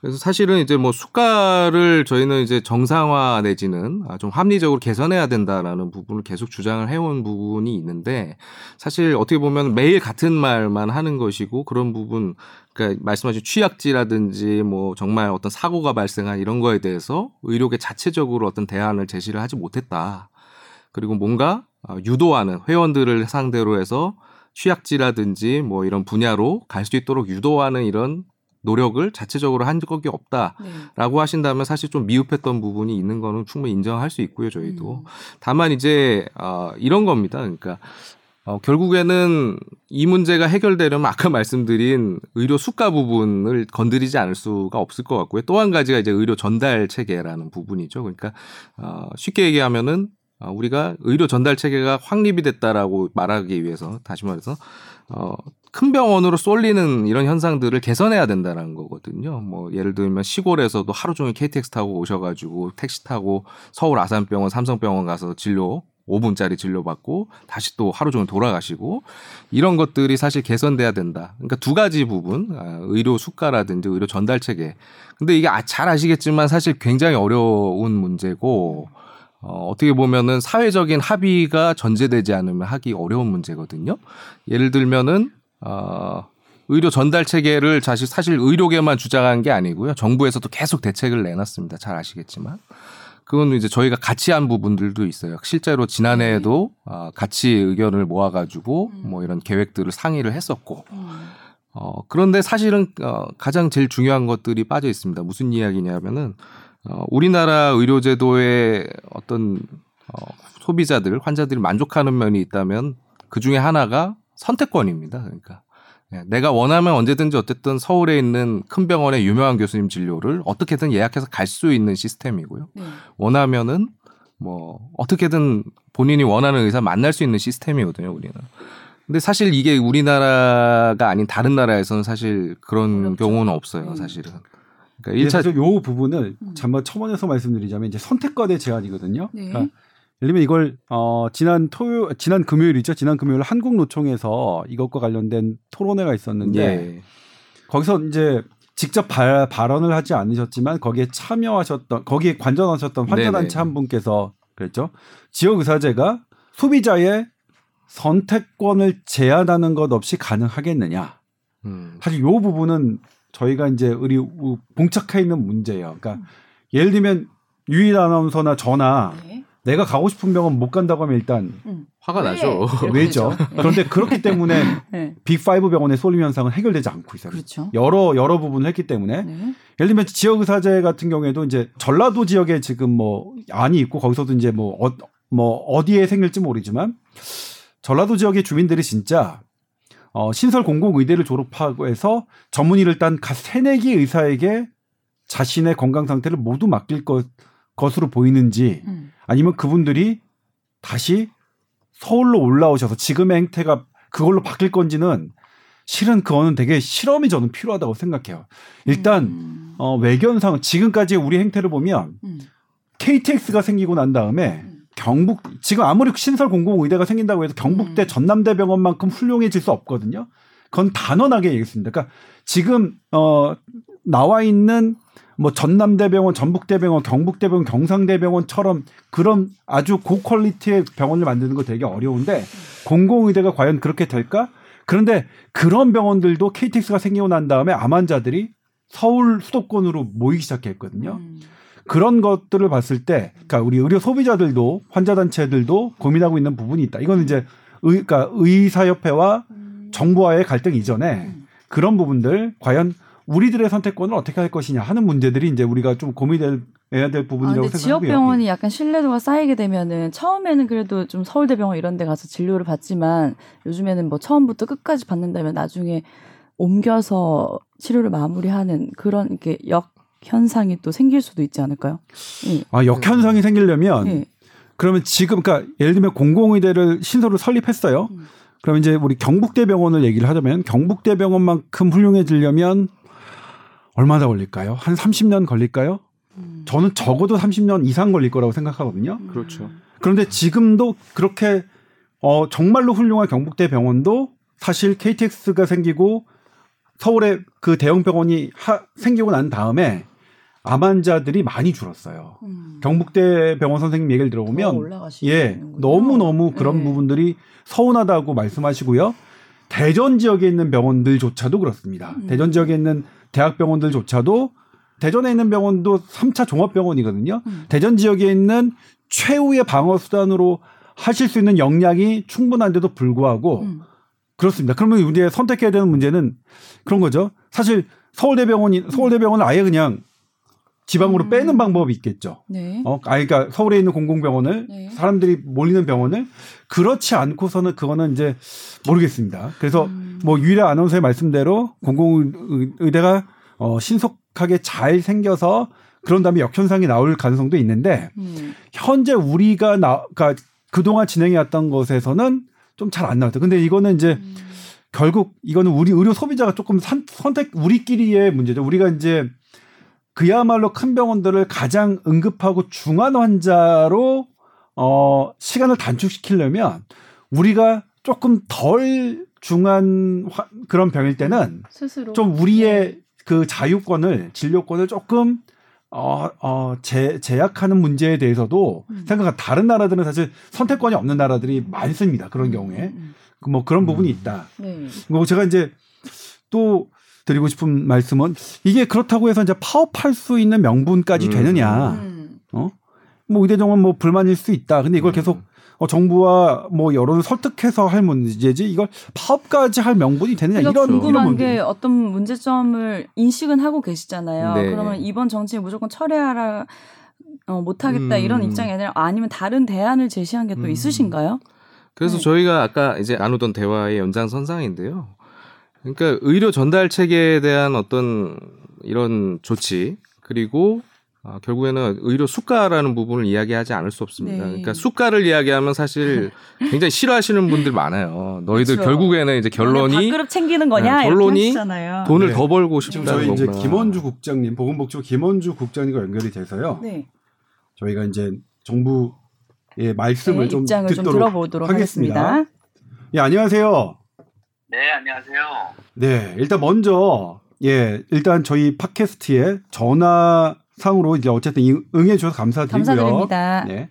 그래서 사실은 이제 뭐 수가를 저희는 이제 정상화 내지는 아, 좀 합리적으로 개선해야 된다라는 부분을 계속 주장을 해온 부분이 있는데 사실 어떻게 보면 매일 같은 말만 하는 것이고 그런 부분 그러니까 말씀하신 취약지라든지 뭐 정말 어떤 사고가 발생한 이런 거에 대해서 의료계 자체적으로 어떤 대안을 제시를 하지 못했다. 그리고 뭔가 어, 유도하는 회원들을 상대로 해서 취약지라든지 뭐 이런 분야로 갈 수 있도록 유도하는 이런 노력을 자체적으로 한 적이 없다라고 네. 하신다면 사실 좀 미흡했던 부분이 있는 거는 충분히 인정할 수 있고요, 저희도. 음. 다만 이제 어, 이런 겁니다. 그러니까 어, 결국에는 이 문제가 해결되려면 아까 (laughs) 말씀드린 의료 수가 부분을 건드리지 않을 수가 없을 것 같고요. 또 한 가지가 이제 의료 전달 체계라는 부분이죠. 그러니까 어, 쉽게 얘기하면은 어, 우리가 의료 전달 체계가 확립이 됐다라고 말하기 위해서 다시 말해서 어, 큰 병원으로 쏠리는 이런 현상들을 개선해야 된다는 거거든요. 뭐 예를 들면 시골에서도 하루 종일 KTX 타고 오셔가지고 택시 타고 서울 아산병원, 삼성병원 가서 진료 5분짜리 진료받고 다시 또 하루 종일 돌아가시고 이런 것들이 사실 개선돼야 된다. 그러니까 두 가지 부분, 아, 의료 수가라든지 의료 전달 체계. 근데 이게 아- 잘 아시겠지만 사실 굉장히 어려운 문제고 어, 어떻게 보면은 사회적인 합의가 전제되지 않으면 하기 어려운 문제거든요. 예를 들면은 어, 의료 전달 체계를 사실 사실 의료계만 주장한 게 아니고요. 정부에서도 계속 대책을 내놨습니다. 잘 아시겠지만. 그건 이제 저희가 같이 한 부분들도 있어요. 실제로 지난해에도 아, 같이 의견을 모아가지고 음. 뭐 이런 계획들을 상의를 했었고, 음. 어, 그런데 사실은 어, 가장 제일 중요한 것들이 빠져 있습니다. 무슨 이야기냐면은 어, 우리나라 의료제도의 어떤 어, 소비자들, 환자들이 만족하는 면이 있다면 그 중에 하나가 선택권입니다. 그러니까 예, 내가 원하면 언제든지 어쨌든 서울에 있는 큰 병원의 유명한 교수님 진료를 어떻게든 예약해서 갈 수 있는 시스템이고요. 네. 원하면은 뭐 어떻게든 본인이 원하는 의사 만날 수 있는 시스템이거든요, 우리는. 근데 사실 이게 우리나라가 아닌 다른 나라에서는 사실 그런 어렵죠. 경우는 없어요, 음. 사실은. 그러니까 1차 그래서 요 부분을 음. 잠깐 첨언해서 말씀드리자면 이제 선택권의 제한이거든요. 네. 그러니까 예를 들면 이걸 어 지난 토요 지난 금요일이죠. 지난 금요일 한국 노총에서 이것과 관련된 토론회가 있었는데 예. 거기서 이제 직접 발, 발언을 하지 않으셨지만 거기에 참여하셨던 거기에 관전하셨던 환자 단체 네네. 한 분께서 그랬죠. 지역 의사제가 소비자의 선택권을 제한하는 것 없이 가능하겠느냐. 음. 사실 요 부분은 저희가 이제 우리 우- 봉착해 있는 문제예요. 그러니까 예를 들면 유일 아나운서나 저나 네. 내가 가고 싶은 병원 못 간다고 하면 일단 음. 화가 왜? 나죠. 네. 왜죠? 그렇죠. 그런데 그렇기 때문에 (laughs) 네. 빅5 병원의 쏠림 현상은 해결되지 않고 있어요. 그렇죠. 여러 여러 부분을 했기 때문에 네. 예를 들면 지역 의사제 같은 경우에도 이제 전라도 지역에 지금 뭐 안이 있고 거기서도 이제 뭐, 어, 뭐 어디에 생길지 모르지만 전라도 지역의 주민들이 진짜 어, 신설 공공 의대를 졸업하고 해서 전문의를 딴 가- 새내기 의사에게 자신의 건강 상태를 모두 맡길 것, 것으로 보이는지 음. 아니면 그분들이 다시 서울로 올라오셔서 지금의 행태가 그걸로 바뀔 건지는 실은 그거는 되게 실험이 저는 필요하다고 생각해요. 일단 음. 어, 외견상 지금까지 우리 행태를 보면 음. KTX가 생기고 난 다음에 음. 경북 지금 아무리 신설 공공 의대가 생긴다고 해서 경북대 음. 전남대병원만큼 훌륭해질 수 없거든요. 그건 단언하게 얘기했습니다. 그러니까 지금 어 나와 있는 뭐 전남대병원, 전북대병원, 경북대병원, 경상대병원처럼 그런 아주 고퀄리티의 병원을 만드는 거 되게 어려운데 공공의대가 과연 그렇게 될까? 그런데 그런 병원들도 KTX가 생기고 난 다음에 암 환자들이 서울 수도권으로 모이기 시작했거든요. 음. 그런 것들을 봤을 때, 그러니까 우리 의료 소비자들도 환자 단체들도 고민하고 있는 부분이 있다. 이건 이제 의, 그러니까 의사협회와 정부와의 갈등 이전에 음. 그런 부분들 과연 우리들의 선택권을 어떻게 할 것이냐 하는 문제들이 이제 우리가 좀 고민해야 될 아, 부분이라고 근데 생각하고요. 지역 병원이 약간 신뢰도가 쌓이게 되면은 처음에는 그래도 좀 서울대병원 이런 데 가서 진료를 받지만 요즘에는 뭐 처음부터 끝까지 받는다면 나중에 옮겨서 치료를 마무리하는 그런 이렇게 역 현상이 또 생길 수도 있지 않을까요? 예. 아, 역현상이 생기려면 예. 그러면 지금 그러니까 예를 들면 공공의대를 신설을 설립했어요. 음. 그러면 이제 우리 경북대병원을 얘기를 하자면 경북대병원만큼 훌륭해지려면 얼마나 걸릴까요? 한 30년 걸릴까요? 음. 저는 적어도 30년 이상 걸릴 거라고 생각하거든요. 그렇죠. 그런데 지금도 그렇게 어 정말로 훌륭한 경북대 병원도 사실 KTX가 생기고 서울에 그 대형 병원이 하- 생기고 난 다음에 암 환자들이 많이 줄었어요. 음. 경북대 병원 선생님 얘기를 더 들어보면. 예 너무 너무 그런 네. 부분들이 서운하다고 말씀하시고요. 대전 지역에 있는 병원들조차도 그렇습니다. 음. 대전 지역에 있는 대학병원들조차도 대전에 있는 병원도 3차 종합병원이거든요. 음. 대전 지역에 있는 최후의 방어 수단으로 하실 수 있는 역량이 충분한데도 불구하고 음. 그렇습니다. 그러면 이제 선택해야 되는 문제는 그런 거죠. 사실 서울대병원이 서울대병원을 아예 그냥 지방으로 음. 빼는 방법이 있겠죠. 네. 어, 아니, 그러니까 서울에 있는 공공병원을 네. 사람들이 몰리는 병원을 그렇지 않고서는 그거는 이제 모르겠습니다. 그래서 음. 뭐 유일한 아나운서의 말씀대로 공공의대가 어, 신속하게 잘 생겨서 그런 다음에 역현상이 나올 가능성도 있는데 음. 현재 우리가 나, 그러니까 그동안 진행해왔던 것에서는 좀 잘 안 나왔다. 근데 이거는 이제 음. 결국 이거는 우리 의료 소비자가 조금 선, 선택 우리끼리의 문제죠. 우리가 이제 그야말로 큰 병원들을 가장 응급하고 중한 환자로 어 시간을 단축시키려면 우리가 조금 덜 중한 화- 그런 병일 때는 스스로 좀 우리의 그 자유권을 진료권을 조금 어, 어, 제, 제약하는 문제에 대해서도 음. 생각한 다른 나라들은 사실 선택권이 없는 나라들이 많습니다. 그런 음, 경우에 음, 그뭐 그런 음. 부분이 있다. 음. 네. 뭐 제가 이제 또 드리고 싶은 말씀은 이게 그렇다고 해서 이제 파업할 수 있는 명분까지 음. 되느냐. 음. 어? 뭐 의대정원 뭐 불만일 수 있다. 근데 이걸 음. 계속 어, 정부와 뭐 여론을 설득해서 할 문제지 이걸 파업까지 할 명분이 되느냐 그러니까 이런 궁금한 이런 게. 어떤 문제점을 인식은 하고 계시잖아요. 네. 그러면 이번 정치에 무조건 철회하라 어, 못하겠다 음. 이런 입장이 아니라 아니면 다른 대안을 제시한 게또 음. 있으신가요? 그래서 네. 저희가 아까 이제 나누던 대화의 연장선상인데요. 그러니까 의료 전달 체계에 대한 어떤 이런 조치 그리고 아, 결국에는 의료 수가라는 부분을 이야기하지 않을 수 없습니다. 네. 그러니까 수가를 이야기하면 사실 굉장히 싫어하시는 분들 많아요. 너희들 그렇죠. 결국에는 이제 결론이 밥그릇 챙기는 거냐 네, 결론이. 돈을 네. 더 벌고 지금 싶다는 저희 이제 거구나. 김원주 국장님 보건복지부 김원주 국장님과 연결이 돼서요. 네. 저희가 이제 정부의 말씀을 네, 좀 입장을 좀 듣도록 들어보도록 하겠습니다. 하겠습니다. 예, 안녕하세요. 네, 안녕하세요. 네, 일단 먼저 예, 일단 저희 팟캐스트에 전화 상으로 이제 어쨌든 이- 응해 주셔서 감사드리고요. 감사드립니다. 네.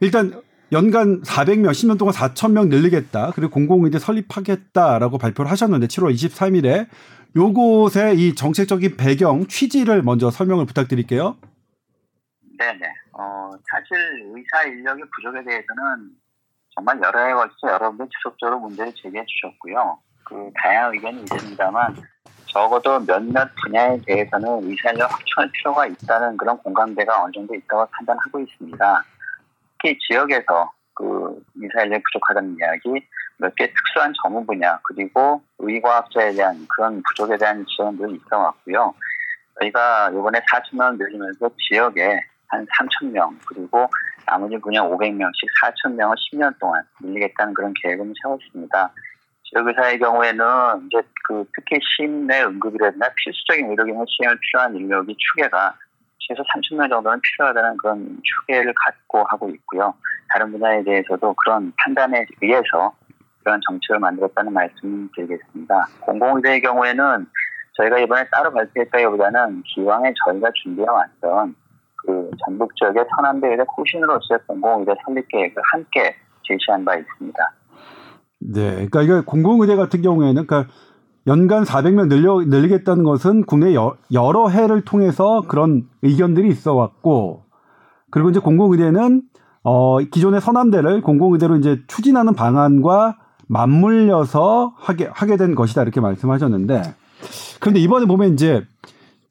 일단 연간 400명, 10년 동안 4,000명 늘리겠다. 그리고 공공의대 설립하겠다라고 발표를 하셨는데 7월 23일에 요곳의 이 정책적인 배경, 취지를 먼저 설명을 부탁드릴게요. 네네. 어, 사실 의사 인력의 부족에 대해서는 정말 여러 해 걸쳐 여러분들 지속적으로 문제를 제기해 주셨고요. 그 다양한 의견이 있습니다만 적어도 몇몇 분야에 대해서는 의사 인력 확충할 필요가 있다는 그런 공감대가 어느 정도 있다고 판단하고 있습니다. 특히 지역에서 그 인력 부족하다는 이야기, 몇 개 특수한 전문 분야 그리고 의과학자에 대한 그런 부족에 대한 지원들이 있어 왔고요. 저희가 이번에 4천 명 늘리면서 지역에 한 3천 명 그리고 나머지 분야 500명씩 4천 명을 10년 동안 늘리겠다는 그런 계획을 세웠습니다. 지역의사의 경우에는 이제 그 특히 시내 응급이라든가 필수적인 의료기능 시행을 필요한 인력이 추계가 최소 30명 정도는 필요하다는 그런 추계를 갖고 하고 있고요. 다른 분야에 대해서도 그런 판단에 의해서 그런 정책을 만들었다는 말씀 드리겠습니다. 공공의대의 경우에는 저희가 이번에 따로 발표했다기보다는 기왕에 저희가 준비해왔던 그 전북 지역의 서남대의대 후신으로서의 공공의대 설립 계획을 함께 제시한 바 있습니다. 네, 그러니까 이거 공공의대 같은 경우에는 그러니까 연간 400명 늘려 늘리겠다는 것은 국내 여, 여러 해를 통해서 그런 의견들이 있어 왔고 그리고 이제 공공의대는 어 기존의 서남대를 공공의대로 이제 추진하는 방안과 맞물려서 하게 하게 된 것이다 이렇게 말씀하셨는데 그런데 이번에 보면 이제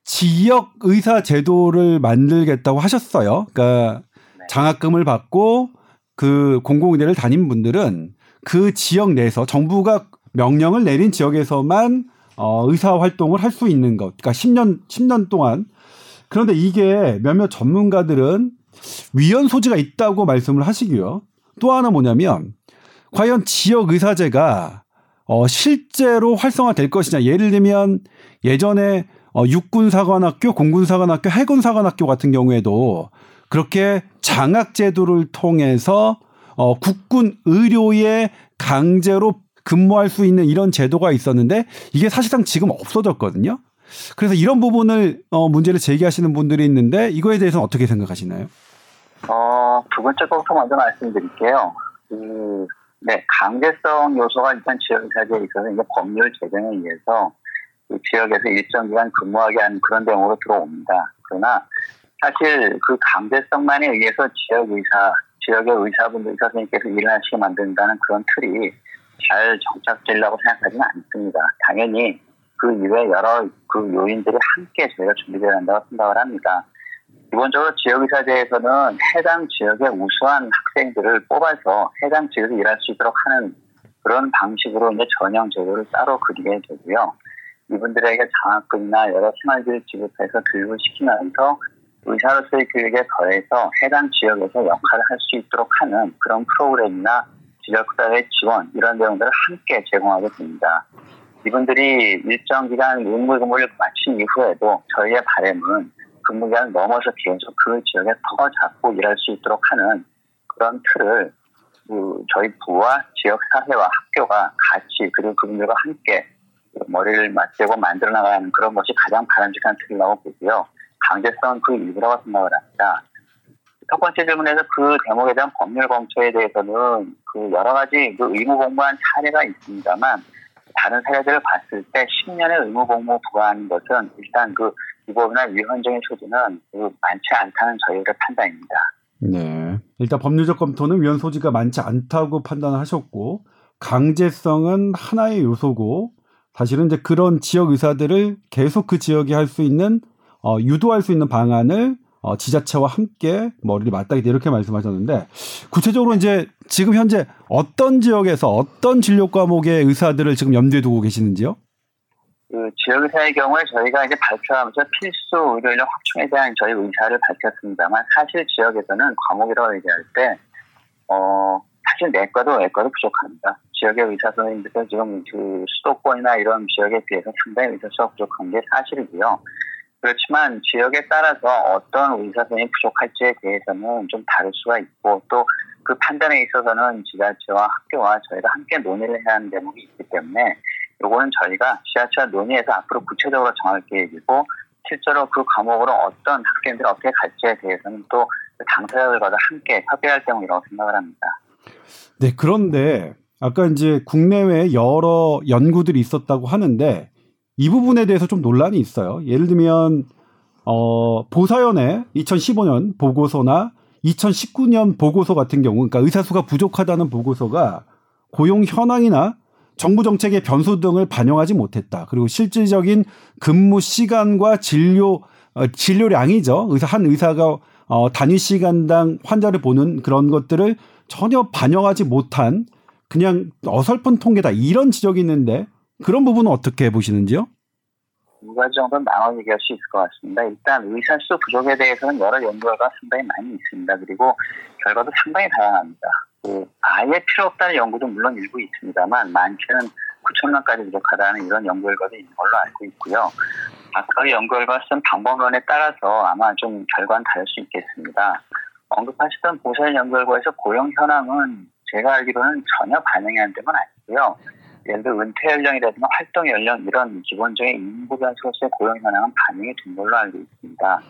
지역 의사 제도를 만들겠다고 하셨어요. 그러니까 네. 장학금을 받고 그 공공의대를 다닌 분들은 그 지역 내에서 정부가 명령을 내린 지역에서만 어, 의사 활동을 할 수 있는 것. 그러니까 10년 10년 동안 그런데 이게 몇몇 전문가들은 위헌 소지가 있다고 말씀을 하시고요. 또 하나 뭐냐면 과연 지역 의사제가 어, 실제로 활성화될 것이냐. 예를 들면 예전에 어, 육군사관학교, 공군사관학교, 해군사관학교 같은 경우에도 그렇게 장학제도를 통해서 어, 국군 의료에 강제로 근무할 수 있는 이런 제도가 있었는데 이게 사실상 지금 없어졌거든요. 그래서 이런 부분을 어, 문제를 제기하시는 분들이 있는데 이거에 대해서는 어떻게 생각하시나요? 어, 두 번째 것부터 먼저 말씀드릴게요. 그, 네, 강제성 요소가 일단 지역의사제에 있어서 이제 법률 제정에 의해서 그 지역에서 일정 기간 근무하게 하는 그런 내용으로 들어옵니다. 그러나 사실 그 강제성만에 의해서 지역 의사, 지역의 의사분들, 의사 선생님께서 일을 하시게 만든다는 그런 틀이 잘 정착되려고 생각하지는 않습니다. 당연히 그 이외 여러 그 요인들이 함께 저희가 준비되어야 한다고 생각을 합니다. 기본적으로 지역의사제에서는 해당 지역의 우수한 학생들을 뽑아서 해당 지역에서 일할 수 있도록 하는 그런 방식으로 이제 전형 제도를 따로 그리게 되고요. 이분들에게 장학금이나 여러 생활비를 지급해서 교육을 시키면서 의사로서의 교육에 더해서 해당 지역에서 역할을 할 수 있도록 하는 그런 프로그램이나 지역사회 지원 이런 내용들을 함께 제공하게 됩니다. 이분들이 일정 기간 의무 근무를 마친 이후에도 저희의 바람은 근무 기간을 넘어서 계속 그 지역에 더 잡고 일할 수 있도록 하는 그런 틀을 그 저희 부와 지역 사회와 학교가 같이 그리고 그분들과 함께 머리를 맞대고 만들어 나가는 그런 것이 가장 바람직한 틀이라고 보고요. 강제성 그 일부라고 생각을 합니다. 첫 번째 질문에서 그 대목에 대한 법률 검토에 대해서는 그 여러 가지 그 의무 공부한 사례가 있습니다만 다른 사례들을 봤을 때 10년의 의무 공부 부과하는 것은 일단 그 위법이나 위헌적인 소지는 그 많지 않다는 저희의 판단입니다. 네. 일단 법률적 검토는 위헌 소지가 많지 않다고 판단을 하셨고 강제성은 하나의 요소고 사실은 이제 그런 지역 의사들을 계속 그 지역에 할수 있는 어, 유도할 수 있는 방안을 어, 지자체와 함께 머리를 맞다겠다 이렇게 말씀하셨는데 구체적으로 이제 지금 현재 어떤 지역에서 어떤 진료 과목의 의사들을 지금 염두에 두고 계시는지요? 그 지역의사의 경우에 저희가 이제 발표하면서 필수 의료인력 확충에 대한 저희 의사를 밝혔습니다만 사실 지역에서는 과목이라고 얘기할 때 어, 사실 내과도 외과도 부족합니다. 지역의 의사 선생님들도 지금 그 수도권이나 이런 지역에 비해서 상당히 의사 수가 부족한 게 사실이고요. 그렇지만 지역에 따라서 어떤 의사 선생님이 부족할지에 대해서는 좀 다를 수가 있고 또 그 판단에 있어서는 지자체와 학교와 저희가 함께 논의를 해야 하는 대목이 있기 때문에 요거는 저희가 지자체와 논의해서 앞으로 구체적으로 정할 계획이고 실제로 그 과목으로 어떤 학생들이 어떻게 갈지에 대해서는 또 당사자들과 함께 협의할 대목이라고 생각을 합니다. 네, 그런데 아까 이제 국내외 여러 연구들이 있었다고 하는데 이 부분에 대해서 좀 논란이 있어요. 예를 들면 어, 보사연의 2015년 보고서나 2019년 보고서 같은 경우, 그러니까 의사 수가 부족하다는 보고서가 고용 현황이나 정부 정책의 변수 등을 반영하지 못했다. 그리고 실질적인 근무 시간과 진료 어, 진료량이죠. 의사 한 의사가 어, 단위 시간당 환자를 보는 그런 것들을 전혀 반영하지 못한 그냥 어설픈 통계다 이런 지적이 있는데 그런 부분은 어떻게 보시는지요? 두 가지 정도는 나눠 얘기할 수 있을 것 같습니다. 일단 의사 수 부족에 대해서는 여러 연구 결과가 상당히 많이 있습니다. 그리고 결과도 상당히 다양합니다. 그 아예 필요 없다는 연구도 물론 일부 있습니다만 많게는 9천 명까지 부족하다는 이런 연구 결과도 있는 걸로 알고 있고요. 아까 연구 결과 쓴 방법론에 따라서 아마 좀 결과는 다를 수 있겠습니다. 언급하시던 보살 연구 결과에서 고용 현황은 제가 알기로는 전혀 반영이 안된건 아니고요. 예를 들어 은퇴 연령이라든가 활동 연령 이런 기본적인 인구 변수로서의 고용 현황은 반영이 된 걸로 알고 있습니다.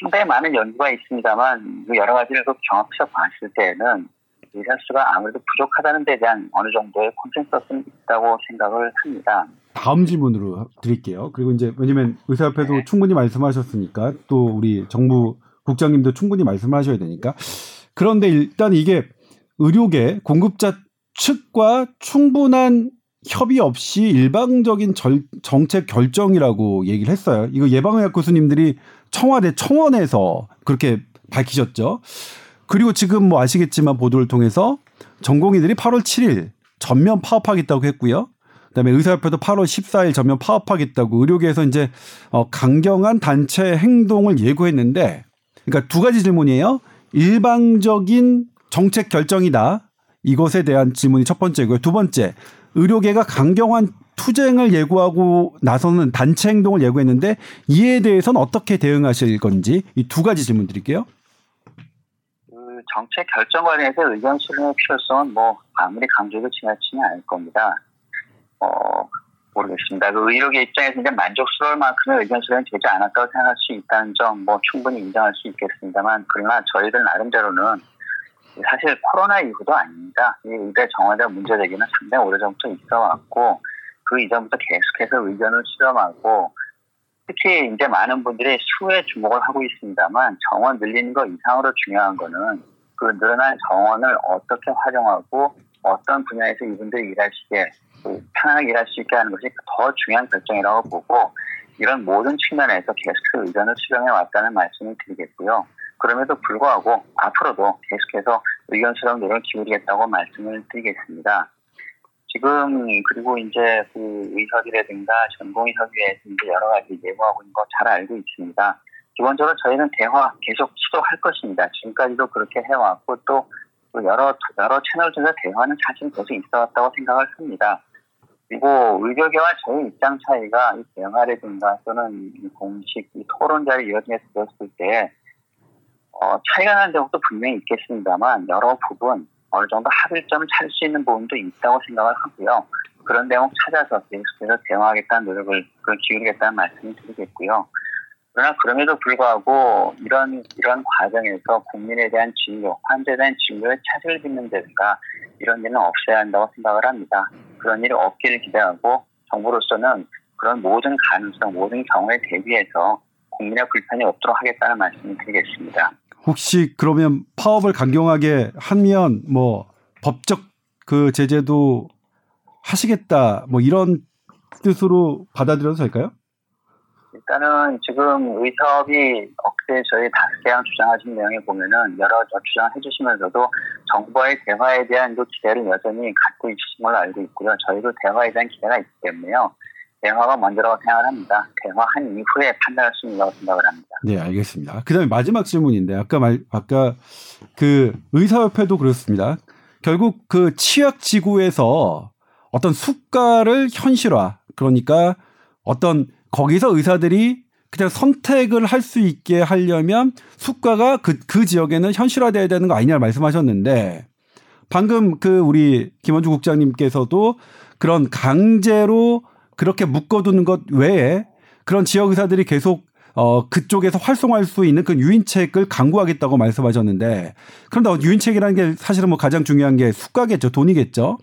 상당히 많은 연구가 있습니다만 그 여러 가지를 경합해서 봤을 때는 의사 수가 아무래도 부족하다는 데 대한 어느 정도의 콘센서스는 있다고 생각을 합니다. 다음 질문으로 드릴게요. 그리고 이제 왜냐면 의사협회도 네. 충분히 말씀하셨으니까 또 우리 정부 국장님도 충분히 말씀하셔야 되니까 그런데 일단 이게 의료계 공급자 측과 충분한 협의 없이 일방적인 절- 정책 결정이라고 얘기를 했어요. 이거 예방의학 교수님들이 청와대 청원에서 그렇게 밝히셨죠. 그리고 지금 뭐 아시겠지만 보도를 통해서 전공의들이 8월 7일 전면 파업하겠다고 했고요. 그다음에 의사협회도 8월 14일 전면 파업하겠다고 의료계에서 이제 어, 강경한 단체 행동을 예고했는데, 그러니까 두 가지 질문이에요. 일방적인 정책 결정이다. 이것에 대한 질문이 첫 번째고요. 두 번째, 의료계가 강경한 투쟁을 예고하고 나서는 단체 행동을 예고했는데 이에 대해서는 어떻게 대응하실 건지 이 두 가지 질문 드릴게요. 그 정책 결정 관련해서 의견 수렴의 필요성은 뭐 아무리 강조해도 지나치지 않을 겁니다. 어, 모르겠습니다. 그 의료계 입장에서 이제 만족스러울 만큼의 의견 수렴이 되지 않았다고 생각할 수 있다는 점 뭐 충분히 인정할 수 있겠습니다만 그러나 저희들 나름대로는 사실 코로나 이후도 아닙니다. 이 의대 정화자 문제 제기는 상당히 오래전부터 있어 왔고 그 이전부터 계속해서 의견을 수렴하고 특히 이제 많은 분들이 수에 주목을 하고 있습니다만 정원 늘리는 것 이상으로 중요한 거는 그 늘어난 정원을 어떻게 활용하고 어떤 분야에서 이분들이 일하시게 그 편안하게 일할 수 있게 하는 것이 더 중요한 결정이라고 보고 이런 모든 측면에서 계속해서 의견을 수렴해 왔다는 말씀을 드리겠고요. 그럼에도 불구하고 앞으로도 계속해서 의견 수렴 노력을 기울이겠다고 말씀을 드리겠습니다. 지금 그리고 이제 그 의협이라든가 전공의협의회에서 이제 여러 가지 예고하고 있는 거 잘 알고 있습니다. 기본적으로 저희는 대화 계속 시도할 것입니다. 지금까지도 그렇게 해왔고 또 여러 여러 채널 중에서 대화는 사실 계속 있어왔다고 생각을 합니다. 그리고 의료계와 저희 입장 차이가 이 대화라든가 또는 이 공식 이 토론자를 이어지게 되었을 때 어, 차이가 나는 점도 분명히 있겠습니다만 여러 부분 어느 정도 합일점을 찾을 수 있는 부분도 있다고 생각을 하고요. 그런 내용 찾아서 계속해서 대화하겠다는 노력을 기울이겠다는 말씀을 드리겠고요. 그러나 그럼에도 불구하고 이런 이런 과정에서 국민에 대한 진료, 환자에 대한 진료에 차질을 빚는 데든가 이런 일은 없어야 한다고 생각을 합니다. 그런 일이 없기를 기대하고 정부로서는 그런 모든 가능성, 모든 경우에 대비해서 국민의 불편이 없도록 하겠다는 말씀을 드리겠습니다. 혹시 그러면 파업을 강경하게 하면 뭐 법적 그 제재도 하시겠다 뭐 이런 뜻으로 받아들여도 될까요? 일단은 지금 의협이 억대 저희 다섯 개항 주장하신 내용에 보면은 여러 주장을 해주시면서도 정부와의 대화에 대한 그 기대를 여전히 갖고 있으신 걸로 알고 있고요. 저희도 대화에 대한 기대가 있기 때문에요. 대화가 먼저라고 생각을 합니다. 대화한 이후에 판단할 수 있다고 생각을 합니다. 네, 알겠습니다. 그다음에 마지막 질문인데 아까 말 아까 그 의사협회도 그렇습니다. 결국 그 치약 지구에서 어떤 수가를 현실화 그러니까 어떤 거기서 의사들이 그냥 선택을 할 수 있게 하려면 수가가 그, 그 지역에는 현실화돼야 되는 거 아니냐 말씀하셨는데 방금 그 우리 김원주 국장님께서도 그런 강제로 그렇게 묶어두는 것 외에 그런 지역 의사들이 계속 어 그쪽에서 활성화할 수 있는 그 유인책을 강구하겠다고 말씀하셨는데 그런데 유인책이라는 게 사실은 뭐 가장 중요한 게 수가겠죠 돈이겠죠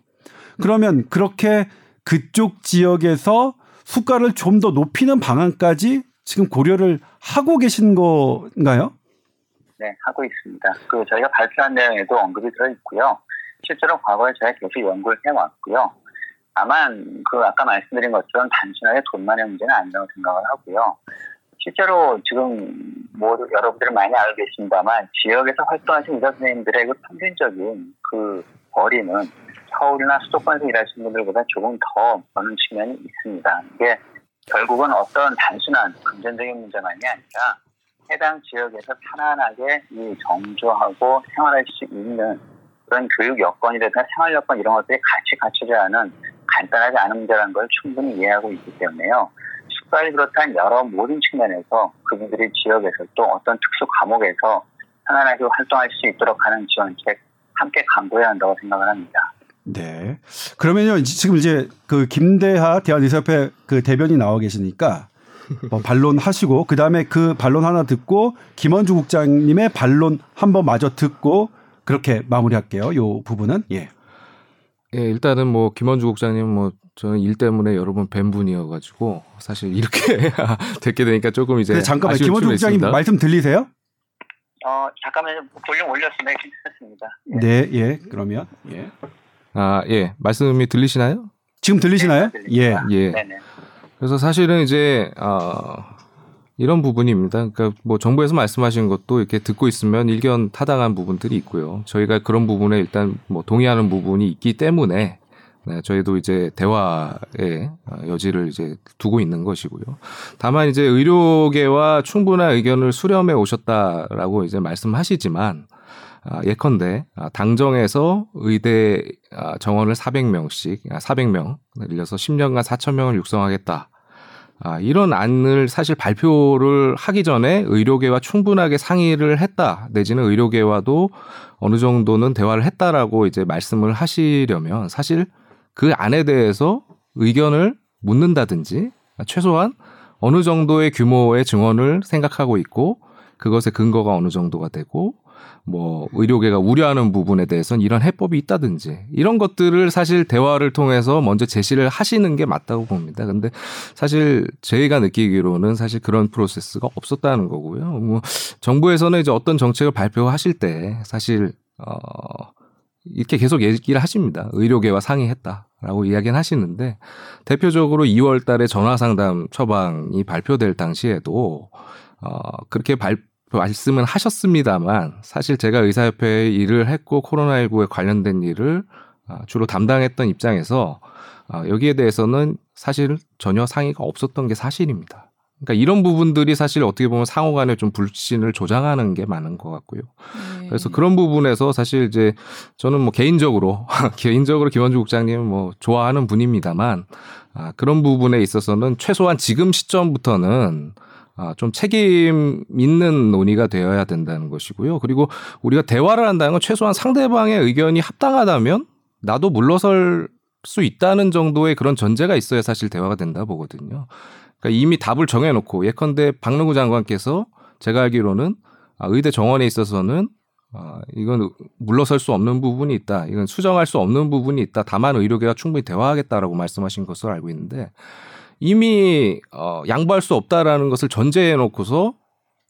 그러면 그렇게 그쪽 지역에서 수가를 좀 더 높이는 방안까지 지금 고려를 하고 계신 건가요? 네, 하고 있습니다. 그 저희가 발표한 내용에도 언급이 들어 있고요. 실제로 과거에 저희가 계속 연구를 해왔고요. 다만 그 아까 말씀드린 것처럼 단순하게 돈만의 문제는 아니라고 생각을 하고요. 실제로 지금 모두 여러분들은 많이 알고 계십니다만 지역에서 활동하시는 의사 선생님들의 그 평균적인 그 벌이는 서울이나 수도권에서 일하시는 분들보다 조금 더 버는 측면이 있습니다. 이게 결국은 어떤 단순한 금전적인 문제만이 아니라 해당 지역에서 편안하게 이 정조하고 생활할 수 있는 그런 교육 여건이라든가 생활 여건 이런 것들이 같이 갖춰져야 하는 간단하지 않은 문제라는 걸 충분히 이해하고 있기 때문에요. 특수학을 비롯한 여러 모든 측면에서 그분들이 지역에서 또 어떤 특수 과목에서 편안하게 활동할 수 있도록 하는 지원책 함께 강구해야 한다고 생각을 합니다. 네. 그러면요, 지금 이제 그 김대하 대한의사협회 그 대변이 나와 계시니까 뭐 반론 하시고 그 다음에 그 반론 하나 듣고 김원주 국장님의 반론 한번 마저 듣고 그렇게 마무리할게요. 요 부분은 예. 예, 일단은 뭐 김원주 국장님 뭐 저는 일 때문에 여러 번 뵌 분이어가지고 사실 이렇게 (laughs) 됐게 되니까 조금 이제 잠깐만 김원주 국장님 있습니다. 말씀 들리세요? 어, 잠깐만요. 볼륨 올렸습니다. 괜찮습니다. 예. 네, 예. 그러면 예. 아, 예, 말씀이 들리시나요? 지금 들리시나요? 네, 예. 들립니다. 예. 네네. 그래서 사실은 이제 어, 이런 부분입니다. 그러니까 뭐 정부에서 말씀하신 것도 이렇게 듣고 있으면 일견 타당한 부분들이 있고요. 저희가 그런 부분에 일단 뭐 동의하는 부분이 있기 때문에 네, 저희도 이제 대화의 어, 여지를 이제 두고 있는 것이고요. 다만 이제 의료계와 충분한 의견을 수렴해 오셨다라고 이제 말씀하시지만 아, 예컨대 아, 당정에서 의대 아, 정원을 400명씩, 아, 400명 늘려서 10년간 4,000명을 육성하겠다. 아, 이런 안을 사실 발표를 하기 전에 의료계와 충분하게 상의를 했다. 내지는 의료계와도 어느 정도는 대화를 했다라고 이제 말씀을 하시려면 사실 그 안에 대해서 의견을 묻는다든지 최소한 어느 정도의 규모의 증언을 생각하고 있고 그것의 근거가 어느 정도가 되고 뭐 의료계가 우려하는 부분에 대해서는 이런 해법이 있다든지 이런 것들을 사실 대화를 통해서 먼저 제시를 하시는 게 맞다고 봅니다. 근데 사실 저희가 느끼기로는 사실 그런 프로세스가 없었다는 거고요. 뭐 정부에서는 이제 어떤 정책을 발표하실 때 사실 어 이렇게 계속 얘기를 하십니다. 의료계와 상의했다라고 이야기는 하시는데 대표적으로 2월 달에 전화 상담 처방이 발표될 당시에도 어 그렇게 발 말씀은 하셨습니다만 사실 제가 의사협회에 일을 했고 코로나19에 관련된 일을 아, 주로 담당했던 입장에서 아, 여기에 대해서는 사실 전혀 상의가 없었던 게 사실입니다. 그러니까 이런 부분들이 사실 어떻게 보면 상호 간에 좀 불신을 조장하는 게 많은 것 같고요. 네. 그래서 그런 부분에서 사실 이제 저는 뭐 개인적으로 (laughs) 개인적으로 김원주 국장님 뭐 좋아하는 분입니다만 아, 그런 부분에 있어서는 최소한 지금 시점부터는 아, 좀 책임 있는 논의가 되어야 된다는 것이고요. 그리고 우리가 대화를 한다는 건 최소한 상대방의 의견이 합당하다면 나도 물러설 수 있다는 정도의 그런 전제가 있어야 사실 대화가 된다 보거든요. 그러니까 이미 답을 정해놓고 예컨대 박능구 장관께서 제가 알기로는 아, 의대 정원에 있어서는 아, 이건 물러설 수 없는 부분이 있다. 이건 수정할 수 없는 부분이 있다. 다만 의료계가 충분히 대화하겠다라고 말씀하신 것으로 알고 있는데 이미 어, 양보할 수 없다라는 것을 전제해 놓고서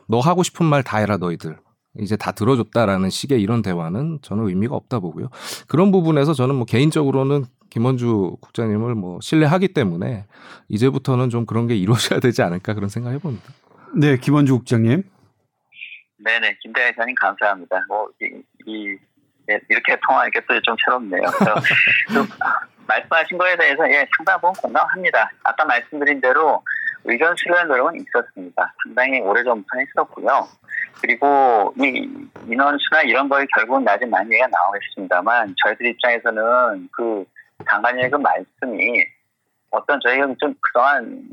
너 하고 싶은 말 다 해라 너희들 이제 다 들어줬다라는 식의 이런 대화는 저는 의미가 없다 보고요. 그런 부분에서 저는 뭐 개인적으로는 김원주 국장님을 뭐 신뢰하기 때문에 이제부터는 좀 그런 게 이루어져야 되지 않을까 그런 생각 해봅니다. 네, 김원주 국장님. 네네. 김대하 이사님 감사합니다. 뭐, 이, 이 예, 이렇게 통화하니까 또 좀 새롭네요. (laughs) 말씀하신 거에 대해서 예, 상당 부분 공감합니다. 아까 말씀드린 대로 의견 수렴 노력은 있었습니다. 상당히 오래전부터 했었고요. 그리고 이 인원수나 이런 거에 결국은 나중에 많이 얘기가 나오겠습니다만 저희들 입장에서는 그 장관님의 그 말씀이 어떤 저희가 좀 그동안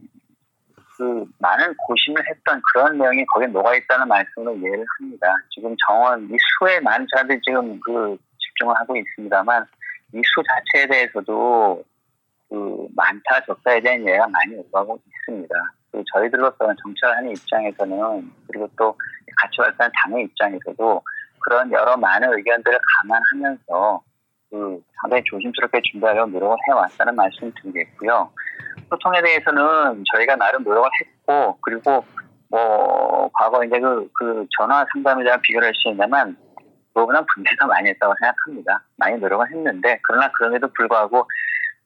그 많은 고심을 했던 그런 내용이 거기에 녹아있다는 말씀으로 이해를 합니다. 지금 정원 이 수에 많은 사람들이 지금 그 집중을 하고 있습니다만 이 수 자체에 대해서도 그 많다 적다에 대한 이해가 많이 오가고 있습니다. 그 저희들로서는 정찰하는 입장에서는 그리고 또 같이 발표하는 당의 입장에서도 그런 여러 많은 의견들을 감안하면서 그 상당히 조심스럽게 준비하려고 노력을 해왔다는 말씀 드리겠고요. 소통에 대해서는 저희가 나름 노력을 했고 그리고 뭐 과거 이제 그, 그 전화 상담에 대한 비교를 있냐면 그거보다 분배가 많이 했다고 생각합니다. 많이 노력을 했는데 그러나 그럼에도 불구하고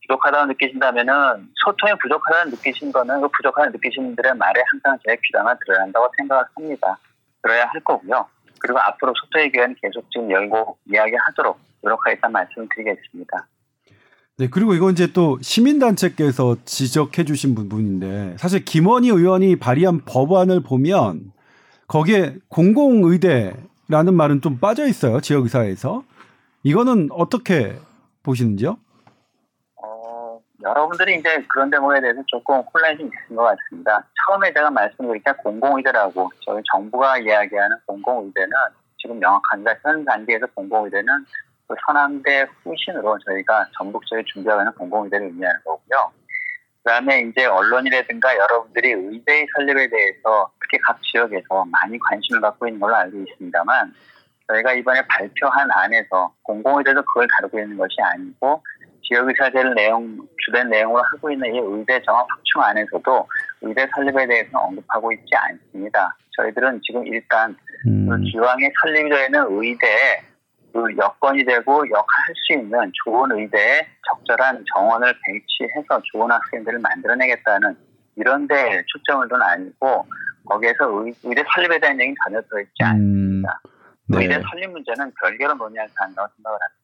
부족하다고 느끼신다면은 소통이 부족하다고 느끼신 거는 그 부족하다고 느끼신 분들의 말에 항상 제 귀담아 들어야 한다고 생각을 합니다. 들어야 할 거고요. 그리고 앞으로 소통의 기회는 계속 지금 열고 이야기하도록 노력하겠다는 말씀을 드리겠습니다. 네, 그리고 이건 이제 또 시민단체께서 지적해 주신 부분인데 사실 김원희 의원이 발의한 법안을 보면 거기에 공공의대 라는 말은 좀 빠져 있어요. 지역 의사에서. 이거는 어떻게 보시는지요? 어, 여러분들이 이제 그런 대목에 대해서 조금 혼란이 좀 있으신 것 같습니다. 처음에 제가 말씀드린 공공의대라고 저희 정부가 이야기하는 공공의대는 지금 명확합니다. 현 단계에서 공공의대는 그 서남대 후신으로 저희가 전국적으로 준비하는 공공의대를 의미하는 거고요. 그다음에 이제 언론이라든가 여러분들이 의대 설립에 대해서 특히 각 지역에서 많이 관심을 갖고 있는 걸로 알고 있습니다만 저희가 이번에 발표한 안에서 공공의대도 그걸 다루고 있는 것이 아니고 지역의사제를 내용 주된 내용으로 하고 있는 이 의대 정합 확충 안에서도 의대 설립에 대해서는 언급하고 있지 않습니다. 저희들은 지금 일단 음. 그 기왕에 설립이 되는 의대에 그 여건이 되고 역할할 수 있는 좋은 의대에 적절한 정원을 배치해서 좋은 학생들을 만들어내겠다는 이런 데 초점을 둔 아니고 거기에서 의, 의대 설립에 대한 얘기는 전혀 들어있지 음. 않습니다. 네. 의대 설립 문제는 별개로 논의할 사안이라고 생각을 합니다.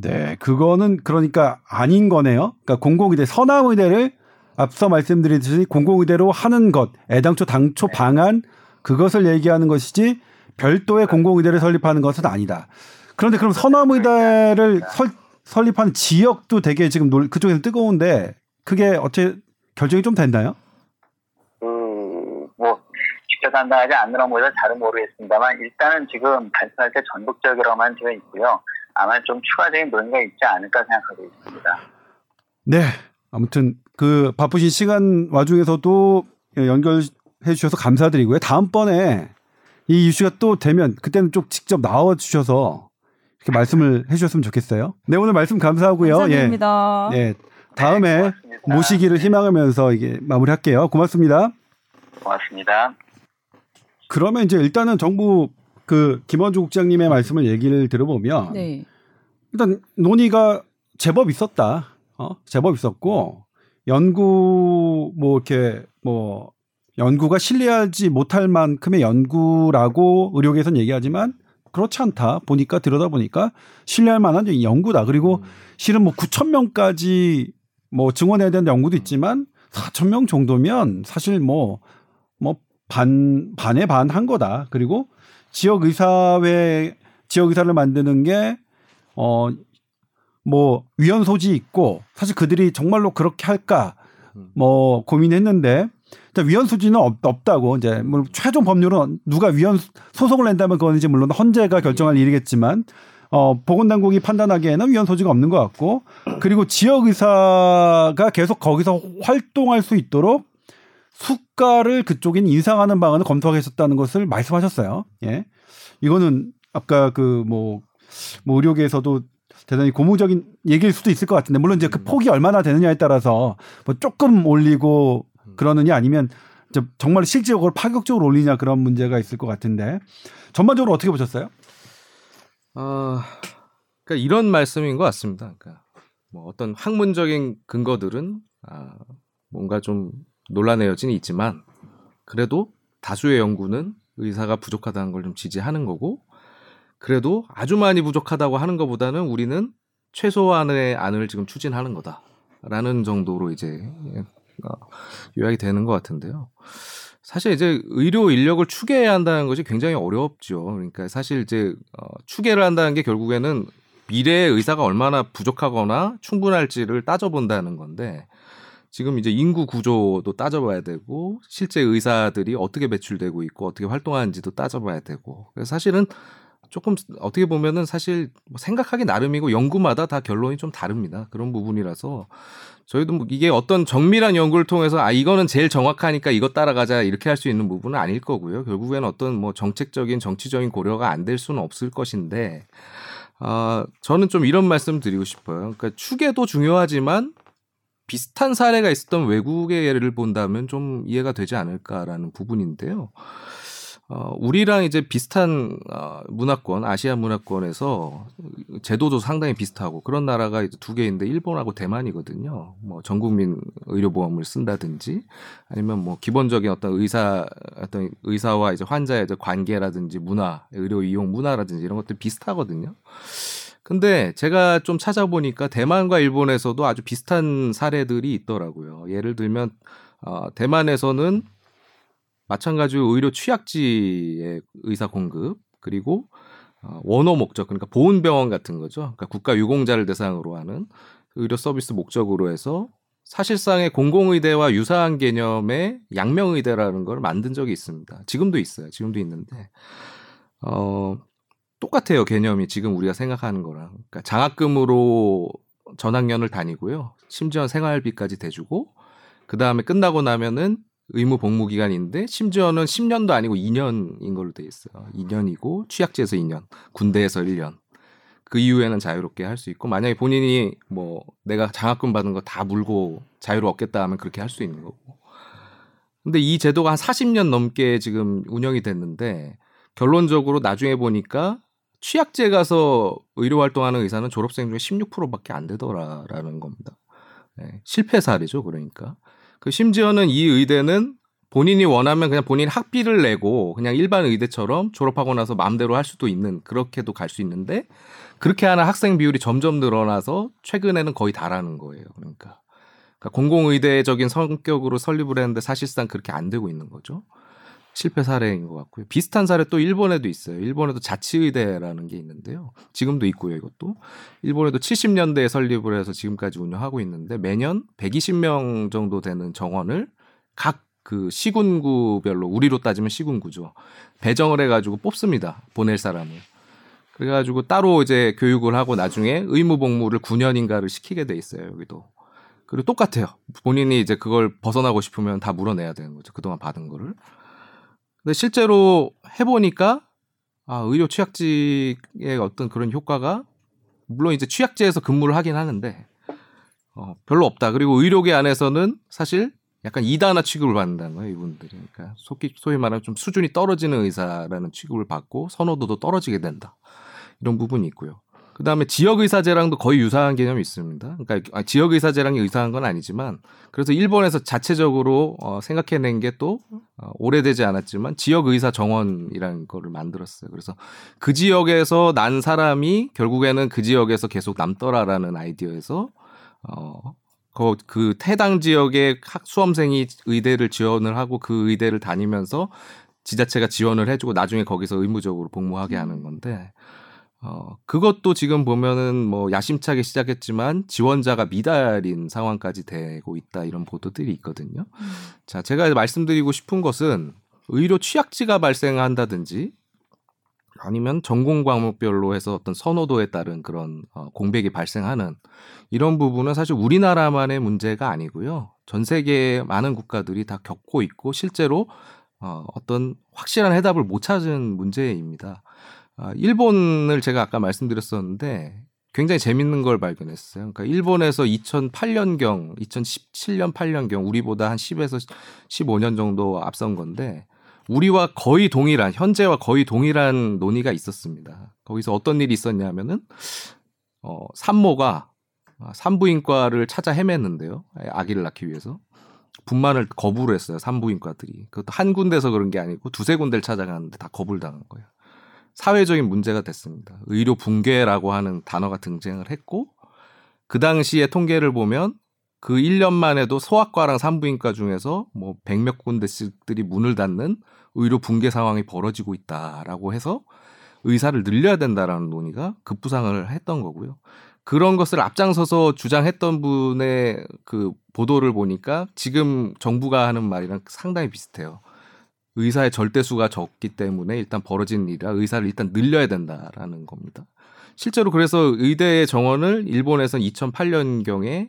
네, 그거는 그러니까 아닌 거네요. 그러니까 공공의대 서남의대를 앞서 말씀드렸듯이 공공의대로 하는 것, 애당초 당초 방안 그것을 얘기하는 것이지 별도의 공공의대를 설립하는 것은 아니다. 그런데 그럼 서남의대를 설, 설립한 지역도 되게 지금 놀, 그쪽에서 뜨거운데 그게 어째 결정이 좀 됐나요? 그뭐 직접 담당하지 않는 모여서 잘은 모르겠습니다만 일단은 지금 발표할 때 전국 적으로만 되어 있고요. 아마 좀 추가적인 논의가 있지 않을까 생각하고 있습니다. 네. 아무튼 그 바쁘신 시간 와중에서도 연결해 주셔서 감사드리고요. 다음번에 이 이슈가 또 되면 그때는 좀 직접 나와 주셔서 이렇게 말씀을 해 주셨으면 좋겠어요. 네, 오늘 말씀 감사하고요. 감사드립니다. 예. 예. 다음에 네. 모시기를 희망하면서 이게 마무리할게요. 고맙습니다. 고맙습니다. 그러면 이제 일단은 정부 그 김원주 국장님의 말씀을 얘기를 들어보면 네. 일단 논의가 제법 있었다. 어? 제법 있었고 연구 뭐 이렇게 뭐 연구가 신뢰하지 못할 만큼의 연구라고 의료계에서는 얘기하지만 그렇지 않다. 보니까 들여다 보니까 신뢰할 만한 연구다. 그리고 실은 뭐 9천 명까지 뭐 증원해야 되는 연구도 있지만 4천 명 정도면 사실 뭐 뭐 반 반에 반 한 거다. 그리고 지역 의사회 지역 의사를 만드는 게 어 뭐 위헌 소지 있고 사실 그들이 정말로 그렇게 할까 뭐 고민했는데 위헌 소지는 없, 없다고 이제 뭐 최종 법률은 누가 위헌 소송을 낸다면 그건 이제 물론 헌재가 결정할 일이겠지만 어 보건당국이 판단하기에는 위헌 소지가 없는 것 같고 그리고 지역 의사가 계속 거기서 활동할 수 있도록 수가를 그쪽인 인상하는 방안을 검토하겠다는 것을 말씀하셨어요. 예. 이거는 아까 그뭐 뭐 의료계에서도 대단히 고무적인 얘기일 수도 있을 것 같은데 물론 이제 그 폭이 얼마나 되느냐에 따라서 뭐 조금 올리고 그러느냐 아니면 정말 실질적으로 파격적으로 올리냐 그런 문제가 있을 것 같은데 전반적으로 어떻게 보셨어요? 어, 그러니까 이런 말씀인 것 같습니다. 그러니까 뭐 어떤 학문적인 근거들은 아, 뭔가 좀 논란의 여지는 있지만 그래도 다수의 연구는 의사가 부족하다는 걸 좀 지지하는 거고 그래도 아주 많이 부족하다고 하는 것보다는 우리는 최소한의 안을 지금 추진하는 거다라는 정도로 이제 어, 요약이 되는 것 같은데요. 사실 이제 의료 인력을 추계해야 한다는 것이 굉장히 어렵죠. 그러니까 사실 이제 어, 추계를 한다는 게 결국에는 미래의 의사가 얼마나 부족하거나 충분할지를 따져본다는 건데 지금 이제 인구 구조도 따져봐야 되고 실제 의사들이 어떻게 배출되고 있고 어떻게 활동하는지도 따져봐야 되고 그래서 사실은 조금 어떻게 보면은 사실 뭐 생각하기 나름이고 연구마다 다 결론이 좀 다릅니다. 그런 부분이라서 저희도 뭐 이게 어떤 정밀한 연구를 통해서 아 이거는 제일 정확하니까 이거 따라가자 이렇게 할 수 있는 부분은 아닐 거고요. 결국에는 어떤 뭐 정책적인 정치적인 고려가 안 될 수는 없을 것인데 아 저는 좀 이런 말씀 드리고 싶어요. 그러니까 추계도 중요하지만 비슷한 사례가 있었던 외국의 예를 본다면 좀 이해가 되지 않을까라는 부분인데요. 어, 우리랑 이제 비슷한 어, 문화권, 아시아 문화권에서 제도도 상당히 비슷하고 그런 나라가 이제 두 개인데 일본하고 대만이거든요. 뭐 전국민 의료보험을 쓴다든지 아니면 뭐 기본적인 어떤 의사 어떤 의사와 이제 환자의 이제 관계라든지 문화, 의료 이용 문화라든지 이런 것들 비슷하거든요. 근데 제가 좀 찾아보니까 대만과 일본에서도 아주 비슷한 사례들이 있더라고요. 예를 들면 어, 대만에서는 마찬가지로 의료 취약지의 의사 공급 그리고 어, 원호 목적 그러니까 보훈병원 같은 거죠. 그러니까 국가 유공자를 대상으로 하는 의료 서비스 목적으로 해서 사실상의 공공의대와 유사한 개념의 양명의대라는 걸 만든 적이 있습니다. 지금도 있어요. 지금도 있는데 어 똑같아요 개념이 지금 우리가 생각하는 거랑 그러니까 장학금으로 전학년을 다니고요. 심지어 생활비까지 대주고 그 다음에 끝나고 나면은 의무 복무 기간인데 심지어는 10년도 아니고 2년인 걸로 돼 있어요. 2년이고 취약제에서 2년, 군대에서 1년. 그 이후에는 자유롭게 할 수 있고 만약에 본인이 뭐 내가 장학금 받은 거 다 물고 자유를 얻겠다 하면 그렇게 할 수 있는 거고. 근데 이 제도가 한 40년 넘게 지금 운영이 됐는데 결론적으로 나중에 보니까 취약제 가서 의료 활동하는 의사는 졸업생 중에 16%밖에 안 되더라라는 겁니다. 네, 실패 사례죠, 그러니까. 그 심지어는 이 의대는 본인이 원하면 그냥 본인 학비를 내고 그냥 일반 의대처럼 졸업하고 나서 마음대로 할 수도 있는 그렇게도 갈 수 있는데 그렇게 하는 학생 비율이 점점 늘어나서 최근에는 거의 다라는 거예요. 그러니까, 그러니까 공공의대적인 성격으로 설립을 했는데 사실상 그렇게 안 되고 있는 거죠. 실패 사례인 것 같고요. 비슷한 사례 또 일본에도 있어요. 일본에도 자치의대라는 게 있는데요. 지금도 있고요, 이것도. 일본에도 70년대에 설립을 해서 지금까지 운영하고 있는데 매년 120명 정도 되는 정원을 각 그 시군구별로 우리로 따지면 시군구죠. 배정을 해가지고 뽑습니다. 보낼 사람을. 그래가지고 따로 이제 교육을 하고 나중에 의무 복무를 9년인가를 시키게 돼 있어요. 여기도. 그리고 똑같아요. 본인이 이제 그걸 벗어나고 싶으면 다 물어내야 되는 거죠. 그동안 받은 거를. 근데 실제로 해보니까 아, 의료 취약직의 어떤 그런 효과가 물론 이제 취약제에서 근무를 하긴 하는데 어, 별로 없다. 그리고 의료계 안에서는 사실 약간 이단화 취급을 받는다는 거예요, 이분들이. 그러니까 소위, 소위 말하면 좀 수준이 떨어지는 의사라는 취급을 받고 선호도도 떨어지게 된다. 이런 부분이 있고요. 그 다음에 지역의사제랑도 거의 유사한 개념이 있습니다. 그러니까 아, 지역의사제랑이 유사한 건 아니지만 그래서 일본에서 자체적으로 어, 생각해낸 게 또 어, 오래되지 않았지만 지역의사 정원이라는 거를 만들었어요. 그래서 그 지역에서 난 사람이 결국에는 그 지역에서 계속 남더라라는 아이디어에서 어, 그, 그 해당 지역의 학 수험생이 의대를 지원을 하고 그 의대를 다니면서 지자체가 지원을 해주고 나중에 거기서 의무적으로 복무하게 하는 건데 어, 그것도 지금 보면은 뭐 야심차게 시작했지만 지원자가 미달인 상황까지 되고 있다 이런 보도들이 있거든요. 음. 자, 제가 말씀드리고 싶은 것은 의료 취약지가 발생한다든지 아니면 전공 과목별로 해서 어떤 선호도에 따른 그런 어, 공백이 발생하는 이런 부분은 사실 우리나라만의 문제가 아니고요. 전 세계 많은 국가들이 다 겪고 있고 실제로 어, 어떤 확실한 해답을 못 찾은 문제입니다. 아, 일본을 제가 아까 말씀드렸었는데 굉장히 재밌는 걸 발견했어요. 그러니까 일본에서 2008년경, 2017년 8년경 우리보다 한 10에서 15년 정도 앞선 건데 우리와 거의 동일한 현재와 거의 동일한 논의가 있었습니다. 거기서 어떤 일이 있었냐면은 어 산모가 산부인과를 찾아 헤맸는데요. 아기를 낳기 위해서 분만을 거부를 했어요. 산부인과들이. 그것도 한 군데서 그런 게 아니고 두세 군데를 찾아가는데 다 거부를 당한 거예요. 사회적인 문제가 됐습니다. 의료 붕괴라고 하는 단어가 등장을 했고 그 당시에 통계를 보면 그 1년만 해도 소아과랑 산부인과 중에서 뭐 백몇 군데씩들이 문을 닫는 의료 붕괴 상황이 벌어지고 있다라고 해서 의사를 늘려야 된다라는 논의가 급부상을 했던 거고요. 그런 것을 앞장서서 주장했던 분의 그 보도를 보니까 지금 정부가 하는 말이랑 상당히 비슷해요. 의사의 절대수가 적기 때문에 일단 벌어진 일이라 의사를 일단 늘려야 된다라는 겁니다. 실제로 그래서 의대의 정원을 일본에선 2008년경에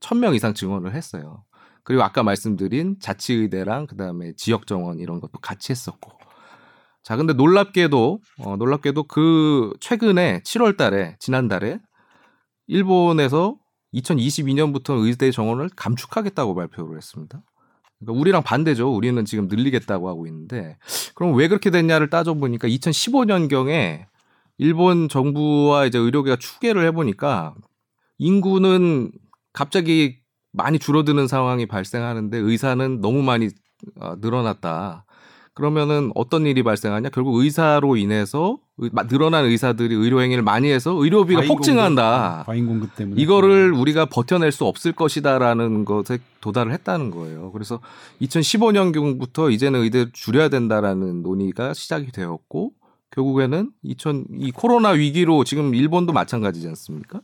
1000명 이상 증원을 했어요. 그리고 아까 말씀드린 자치의대랑 그다음에 지역 정원 이런 것도 같이 했었고. 자, 근데 놀랍게도 어 놀랍게도 그 최근에 7월 달에 지난달에 일본에서 2022년부터 의대 정원을 감축하겠다고 발표를 했습니다. 그러니까 우리랑 반대죠. 우리는 지금 늘리겠다고 하고 있는데 그럼 왜 그렇게 됐냐를 따져보니까 2015년경에 일본 정부와 이제 의료계가 추계를 해보니까 인구는 갑자기 많이 줄어드는 상황이 발생하는데 의사는 너무 많이 어, 늘어났다. 그러면은 어떤 일이 발생하냐? 결국 의사로 인해서 늘어난 의사들이 의료 행위를 많이 해서 의료비가 과잉 폭증한다. 공급, 과잉 공급 때문에 이거를 우리가 버텨낼 수 없을 것이다라는 것에 도달을 했다는 거예요. 그래서 2015년경부터 이제는 의대를 줄여야 된다라는 논의가 시작이 되었고 결국에는 2000 이 코로나 위기로 지금 일본도 마찬가지지 않습니까?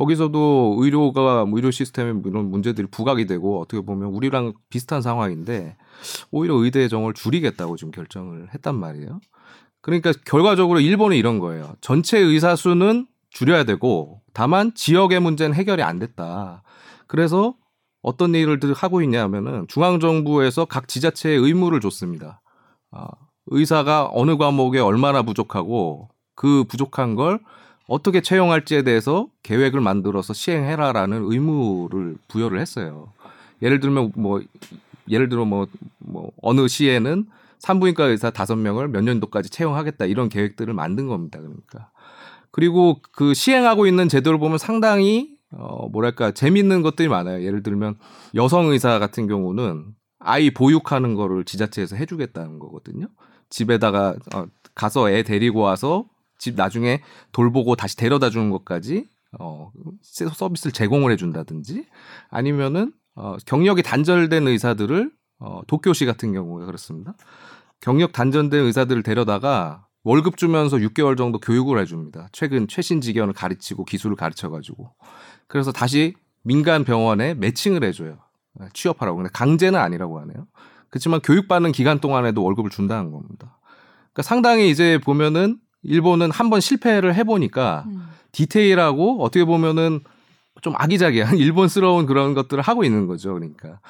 거기서도 의료가 뭐 의료 시스템에 이런 문제들이 부각이 되고 어떻게 보면 우리랑 비슷한 상황인데 오히려 의대 정을 줄이겠다고 지금 결정을 했단 말이에요. 그러니까 결과적으로 일본은 이런 거예요. 전체 의사 수는 줄여야 되고 다만 지역의 문제는 해결이 안 됐다. 그래서 어떤 일을 하고 있냐면은 중앙 정부에서 각 지자체에 의무를 줬습니다. 아, 의사가 어느 과목에 얼마나 부족하고 그 부족한 걸 어떻게 채용할지에 대해서 계획을 만들어서 시행해라라는 의무를 부여를 했어요. 예를 들면 뭐 예를 들어 뭐, 뭐 어느 시에는 산부인과 의사 다섯 명을 몇 년도까지 채용하겠다 이런 계획들을 만든 겁니다. 그러니까 그리고 그 시행하고 있는 제도를 보면 상당히 어 뭐랄까 재밌는 것들이 많아요. 예를 들면 여성 의사 같은 경우는 아이 보육하는 거를 지자체에서 해주겠다는 거거든요. 집에다가 어, 가서 애 데리고 와서 집 나중에 돌보고 다시 데려다 주는 것까지 어, 서비스를 제공을 해준다든지 아니면은 어, 경력이 단절된 의사들을 어, 도쿄시 같은 경우에 그렇습니다. 경력 단절된 의사들을 데려다가 월급 주면서 6개월 정도 교육을 해줍니다. 최근 최신 직연을 가르치고 기술을 가르쳐가지고 그래서 다시 민간 병원에 매칭을 해줘요. 네, 취업하라고. 근데 강제는 아니라고 하네요. 그렇지만 교육받는 기간 동안에도 월급을 준다는 겁니다. 그러니까 상당히 이제 보면은 일본은 한번 실패를 해보니까 음. 디테일하고 어떻게 보면은 좀 아기자기한 (laughs) 일본스러운 그런 것들을 하고 있는 거죠. 그러니까.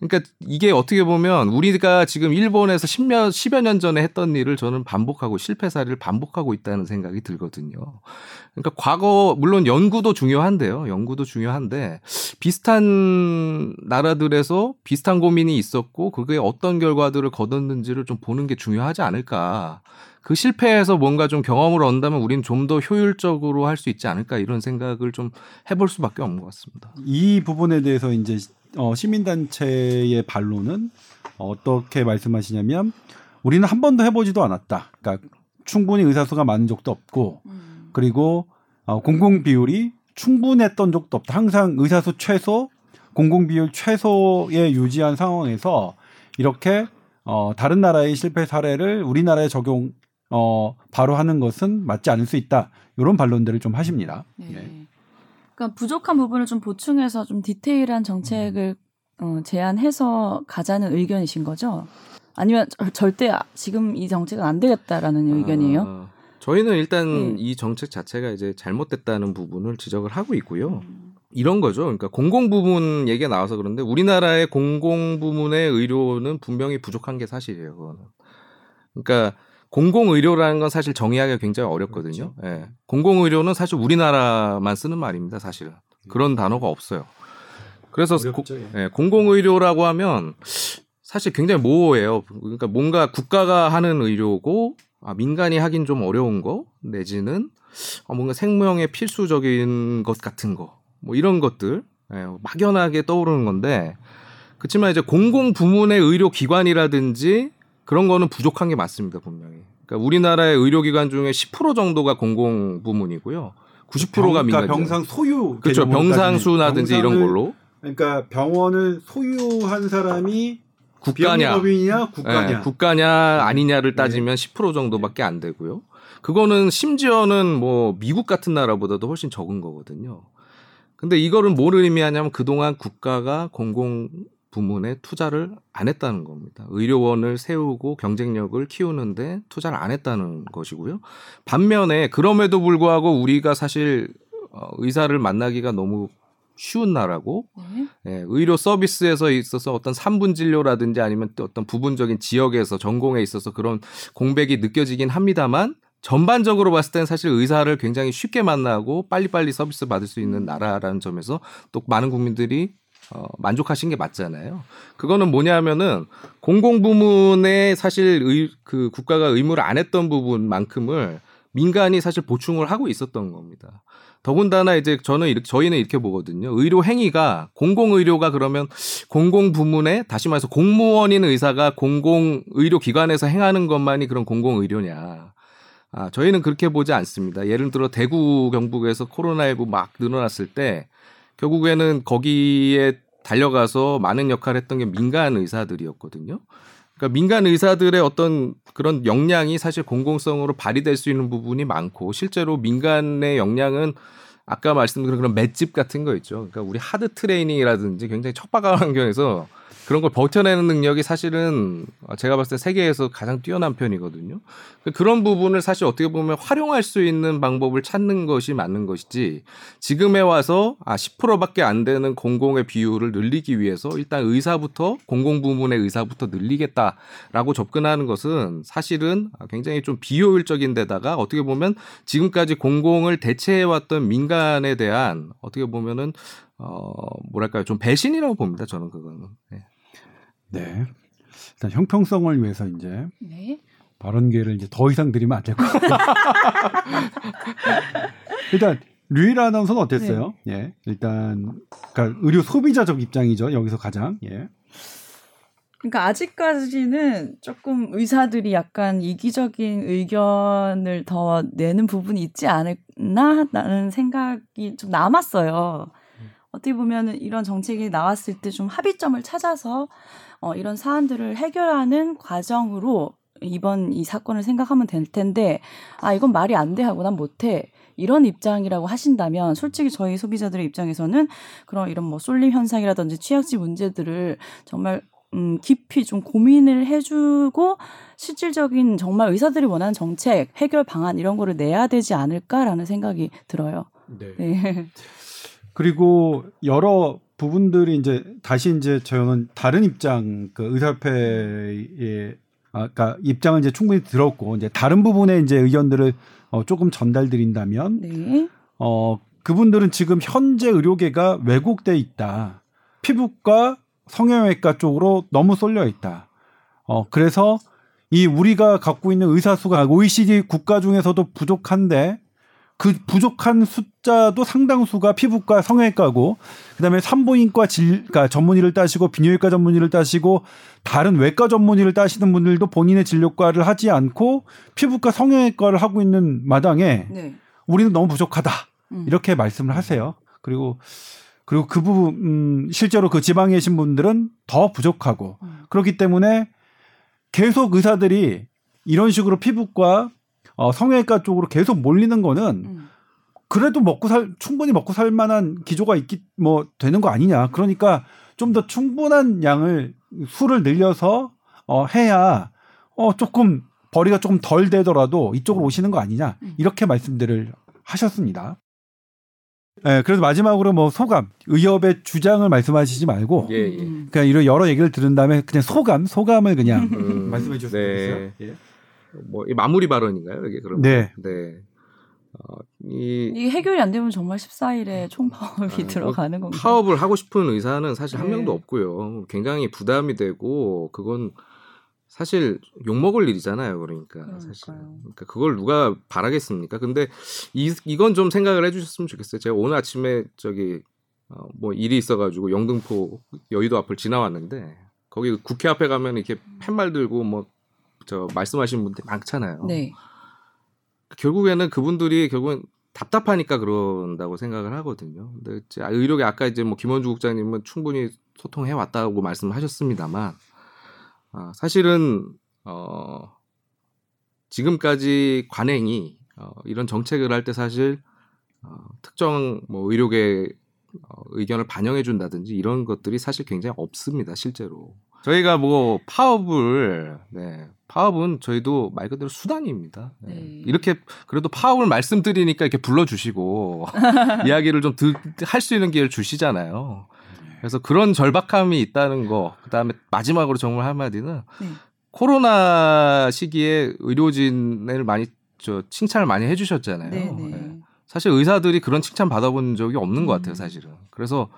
그러니까 이게 어떻게 보면 우리가 지금 일본에서 10년, 10여 년 전에 했던 일을 저는 반복하고 실패 사례를 반복하고 있다는 생각이 들거든요. 그러니까 과거, 물론 연구도 중요한데요. 연구도 중요한데 비슷한 나라들에서 비슷한 고민이 있었고 그게 어떤 결과들을 거뒀는지를 좀 보는 게 중요하지 않을까. 그 실패에서 뭔가 좀 경험을 얻는다면 우리는 좀더 효율적으로 할 수 있지 않을까 이런 생각을 좀 해볼 수밖에 없는 것 같습니다. 이 부분에 대해서 이제 어, 시민단체의 반론은 어떻게 말씀하시냐면 우리는 한 번도 해보지도 않았다. 그러니까 충분히 의사수가 많은 적도 없고 음. 그리고 어, 공공 비율이 충분했던 적도 없다. 항상 의사수 최소, 공공 비율 최소에 유지한 상황에서 이렇게 어, 다른 나라의 실패 사례를 우리나라에 적용 어, 바로 하는 것은 맞지 않을 수 있다. 이런 반론들을 좀 하십니다. 네. 네. 그러니까 부족한 부분을 좀 보충해서 좀 디테일한 정책을 어, 제안해서 가자는 의견이신 거죠? 아니면 절- 절대 아- 지금 이 정책은 안 되겠다라는 의견이에요? 아, 저희는 일단 네. 이 정책 자체가 이제 잘못됐다는 부분을 지적을 하고 있고요. 음. 이런 거죠. 그러니까 공공 부문 얘기가 나와서 그런데 우리나라의 공공 부문의 의료는 분명히 부족한 게 사실이에요. 그거는. 그러니까 공공 의료라는 건 사실 정의하기가 굉장히 어렵거든요. 예. 공공 의료는 사실 우리나라만 쓰는 말입니다. 사실은 그런 단어가 없어요. 그래서 고- 예, 공공 의료라고 하면 사실 굉장히 모호해요. 그러니까 뭔가 국가가 하는 의료고 아, 민간이 하긴 좀 어려운 거 내지는 어, 뭔가 생명의 필수적인 것 같은 거 뭐 이런 것들 예, 막연하게 떠오르는 건데 그렇지만 이제 공공 부문의 의료 기관이라든지 그런 거는 부족한 게 맞습니다 분명히. 그러니까 우리나라의 의료기관 중에 10% 정도가 공공 부문이고요. 90%가 민간. 그러니까 병상 소유 그렇죠. 병상 수나든지 따지면 이런 걸로 그러니까 병원을 소유한 사람이 국가냐 비영리법인이냐 국가냐 예, 국가냐 아니냐를 네. 따지면 10% 정도밖에 안 되고요. 그거는 심지어는 뭐 미국 같은 나라보다도 훨씬 적은 거거든요. 근데 이거를 뭘 의미하냐면 그동안 국가가 공공 부문에 투자를 안 했다는 겁니다. 의료원을 세우고 경쟁력을 키우는데 투자를 안 했다는 것이고요. 반면에 그럼에도 불구하고 우리가 사실 어, 의사를 만나기가 너무 쉬운 나라고 네. 예, 의료 서비스에서 있어서 어떤 산분 진료라든지 아니면 또 어떤 부분적인 지역에서 전공에 있어서 그런 공백이 느껴지긴 합니다만 전반적으로 봤을 때는 사실 의사를 굉장히 쉽게 만나고 빨리빨리 서비스 받을 수 있는 나라라는 점에서 또 많은 국민들이 어, 만족하신 게 맞잖아요. 그거는 뭐냐면은 공공 부문에 사실 의, 그 국가가 의무를 안 했던 부분만큼을 민간이 사실 보충을 하고 있었던 겁니다. 더군다나 이제 저는 이렇게 저희는 이렇게 보거든요. 의료 행위가 공공 의료가 그러면 공공 부문에 다시 말해서 공무원인 의사가 공공 의료 기관에서 행하는 것만이 그런 공공 의료냐? 아, 저희는 그렇게 보지 않습니다. 예를 들어 대구 경북에서 코로나19 막 늘어났을 때 결국에는 거기에 달려가서 많은 역할을 했던 게 민간 의사들이었거든요. 그러니까 민간 의사들의 어떤 그런 역량이 사실 공공성으로 발휘될 수 있는 부분이 많고 실제로 민간의 역량은 아까 말씀드린 그런 맷집 같은 거 있죠. 그러니까 우리 하드 트레이닝이라든지 굉장히 척박한 환경에서 그런 걸 버텨내는 능력이 사실은 제가 봤을 때 세계에서 가장 뛰어난 편이거든요. 그런 부분을 사실 어떻게 보면 활용할 수 있는 방법을 찾는 것이 맞는 것이지 지금에 와서 아 10%밖에 안 되는 공공의 비율을 늘리기 위해서 일단 의사부터 공공 부문의 의사부터 늘리겠다라고 접근하는 것은 사실은 굉장히 좀 비효율적인 데다가 어떻게 보면 지금까지 공공을 대체해 왔던 민간에 대한 어떻게 보면은 어 뭐랄까요 좀 배신이라고 봅니다 저는 그거는. 네. 네. 일단 형평성을 위해서 이제 네. 발언 기회를 이제 더 이상 드리면 안 될 것 같아요. (laughs) 일단 류일 아나운서는 어땠어요? 예. 일단 그러니까 의료 소비자적 입장이죠. 여기서 가장. 예. 그러니까 아직까지는 조금 의사들이 약간 이기적인 의견을 더 내는 부분이 있지 않을나라는 생각이 좀 남았어요. 어떻게 보면은 이런 정책이 나왔을 때 좀 합의점을 찾아서 어, 이런 사안들을 해결하는 과정으로 이번 이 사건을 생각하면 될 텐데 아 이건 말이 안 돼 하고 난 못해 이런 입장이라고 하신다면 솔직히 저희 소비자들의 입장에서는 그런 이런 뭐 쏠림 현상이라든지 취약지 문제들을 정말 음 깊이 좀 고민을 해주고 실질적인 정말 의사들이 원하는 정책 해결 방안 이런 거를 내야 되지 않을까라는 생각이 들어요. 네. 네. (laughs) 그리고 여러 부분들이 이제 다시 이제 저는 다른 입장 그 의사협회의 아까 입장을 이제 충분히 들었고 이제 다른 부분의 이제 의견들을 어 조금 전달드린다면 네. 어 그분들은 지금 현재 의료계가 왜곡돼 있다. 피부과 성형외과 쪽으로 너무 쏠려 있다. 어 그래서 이 우리가 갖고 있는 의사 수가 OECD 국가 중에서도 부족한데 그 부족한 숫자도 상당수가 피부과 성형외과고 그다음에 산부인과 질 그러니까 전문의를 따시고 비뇨기과 전문의를 따시고 다른 외과 전문의를 따시는 분들도 본인의 진료과를 하지 않고 피부과 성형외과를 하고 있는 마당에 네. 우리는 너무 부족하다 음. 이렇게 말씀을 하세요. 그리고 그리고 그 부분 음, 실제로 그 지방에 계신 분들은 더 부족하고 음. 그렇기 때문에 계속 의사들이 이런 식으로 피부과 어, 성형외과 쪽으로 계속 몰리는 거는 음. 그래도 먹고 살 충분히 먹고 살 만한 기조가 있기 뭐 되는 거 아니냐. 그러니까 좀 더 충분한 양을 수를 늘려서 어 해야 어 조금 벌이가 조금 덜 되더라도 이쪽으로 오시는 거 아니냐. 음. 이렇게 말씀들을 하셨습니다. 예, 그래서 마지막으로 뭐 소감, 의협의 주장을 말씀하시지 말고 예, 예. 음. 그냥 이런 여러 얘기를 들은 다음에 그냥 소감, 소감을 그냥 음, (laughs) 말씀해 주셨으면 네. 좋겠어요. 예. 뭐이 마무리 발언인가요, 이게 그럼? 네. 네. 어, 이 이게 해결이 안 되면 정말 14일에 총파업이 아, 들어가는 건가요? 파업을 하고 싶은 의사는 사실 한 네. 명도 없고요. 굉장히 부담이 되고 그건 사실 욕 먹을 일이잖아요. 그러니까 사실. 그러니까요. 그러니까 그걸 누가 바라겠습니까? 근데 이 이건 좀 생각을 해주셨으면 좋겠어요. 제가 오늘 아침에 저기 어, 뭐 일이 있어가지고 영등포 여의도 앞을 지나왔는데 거기 국회 앞에 가면 이렇게 팻말 들고 뭐 저 말씀하신 분들 많잖아요. 네. 결국에는 그분들이 결국은 답답하니까 그런다고 생각을 하거든요. 근데 이제 의료계 아까 이제 뭐 김원주 국장님은 충분히 소통해 왔다고 말씀하셨습니다만 아, 사실은 어 지금까지 관행이 어, 이런 정책을 할 때 사실 어, 특정 뭐 의료계 어, 의견을 반영해 준다든지 이런 것들이 사실 굉장히 없습니다 실제로 저희가 뭐 파업을 네 파업은 저희도 말 그대로 수단입니다 네. 네. 이렇게 그래도 파업을 말씀드리니까 이렇게 불러주시고 (laughs) 이야기를 좀 할 수 있는 기회를 주시잖아요 그래서 그런 절박함이 있다는 거 그다음에 마지막으로 정말 한마디는 네. 코로나 시기에 의료진을 많이 저 칭찬을 많이 해주셨잖아요. 네, 네. 네. 사실 의사들이 그런 칭찬 받아본 적이 없는 것 음. 같아요, 사실은. 그래서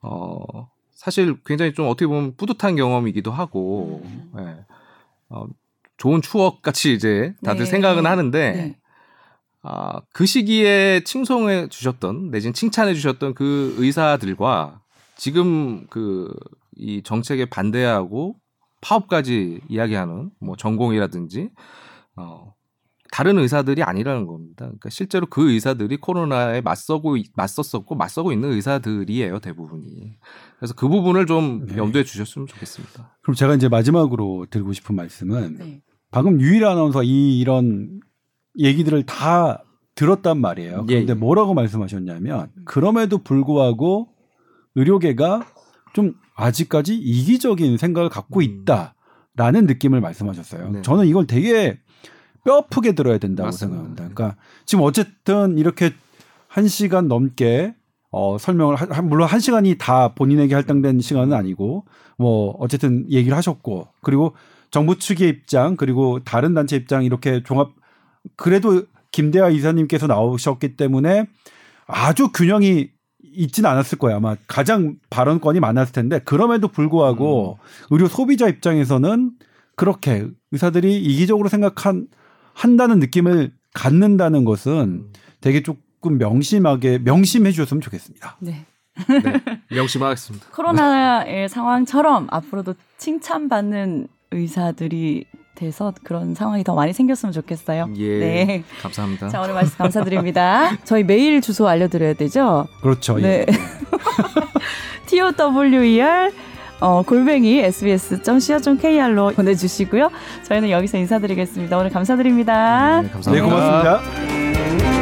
어 사실 굉장히 좀 어떻게 보면 뿌듯한 경험이기도 하고, 음. 예. 어, 좋은 추억 같이 이제 다들 네. 생각은 하는데, 네. 아, 그 시기에 칭송해 주셨던 내지는 칭찬해 주셨던 그 의사들과 지금 그 이 정책에 반대하고 파업까지 이야기하는 뭐 전공이라든지 어 다른 의사들이 아니라는 겁니다. 그러니까 실제로 그 의사들이 코로나에 맞서고 있- 맞섰었고 맞서고 있는 의사들이에요 대부분이. 그래서 그 부분을 좀 네. 염두에 주셨으면 좋겠습니다. 그럼 제가 이제 마지막으로 드리고 싶은 말씀은 네. 방금 유일 아나운서 이 이런 얘기들을 다 들었단 말이에요. 예, 그런데 예. 뭐라고 말씀하셨냐면 그럼에도 불구하고 의료계가 좀 아직까지 이기적인 생각을 갖고 음. 있다라는 느낌을 말씀하셨어요. 네. 저는 이걸 되게 뼈 아프게 들어야 된다고 맞습니다. 생각합니다. 그러니까 지금 어쨌든 이렇게 한 시간 넘게 어, 설명을 하, 한- 물론 한 시간이 다 본인에게 할당된 시간은 아니고 뭐 어쨌든 얘기를 하셨고 그리고 정부 측의 입장 그리고 다른 단체 입장 이렇게 종합 그래도 김대하 이사님께서 나오셨기 때문에 아주 균형이 있지는 않았을 거예요. 아마 가장 발언권이 많았을 텐데 그럼에도 불구하고 의료 소비자 입장에서는 그렇게 의사들이 이기적으로 생각한 한다는 느낌을 갖는다는 것은 되게 조금 명심하게 명심해 주셨으면 좋겠습니다. 네. 네, 명심하겠습니다. (laughs) 코로나의 상황처럼 앞으로도 칭찬받는 의사들이 돼서 그런 상황이 더 많이 생겼으면 좋겠어요. 예, 네. 감사합니다. 자, 오늘 말씀 감사드립니다. (laughs) 저희 메일 주소 알려드려야 되죠? 그렇죠. 네. 예. (laughs) tower 어, 골뱅이 sbs.co.kr로 보내주시고요. 저희는 여기서 인사드리겠습니다. 오늘 감사드립니다. 네, 감사합니다. 네, 고맙습니다.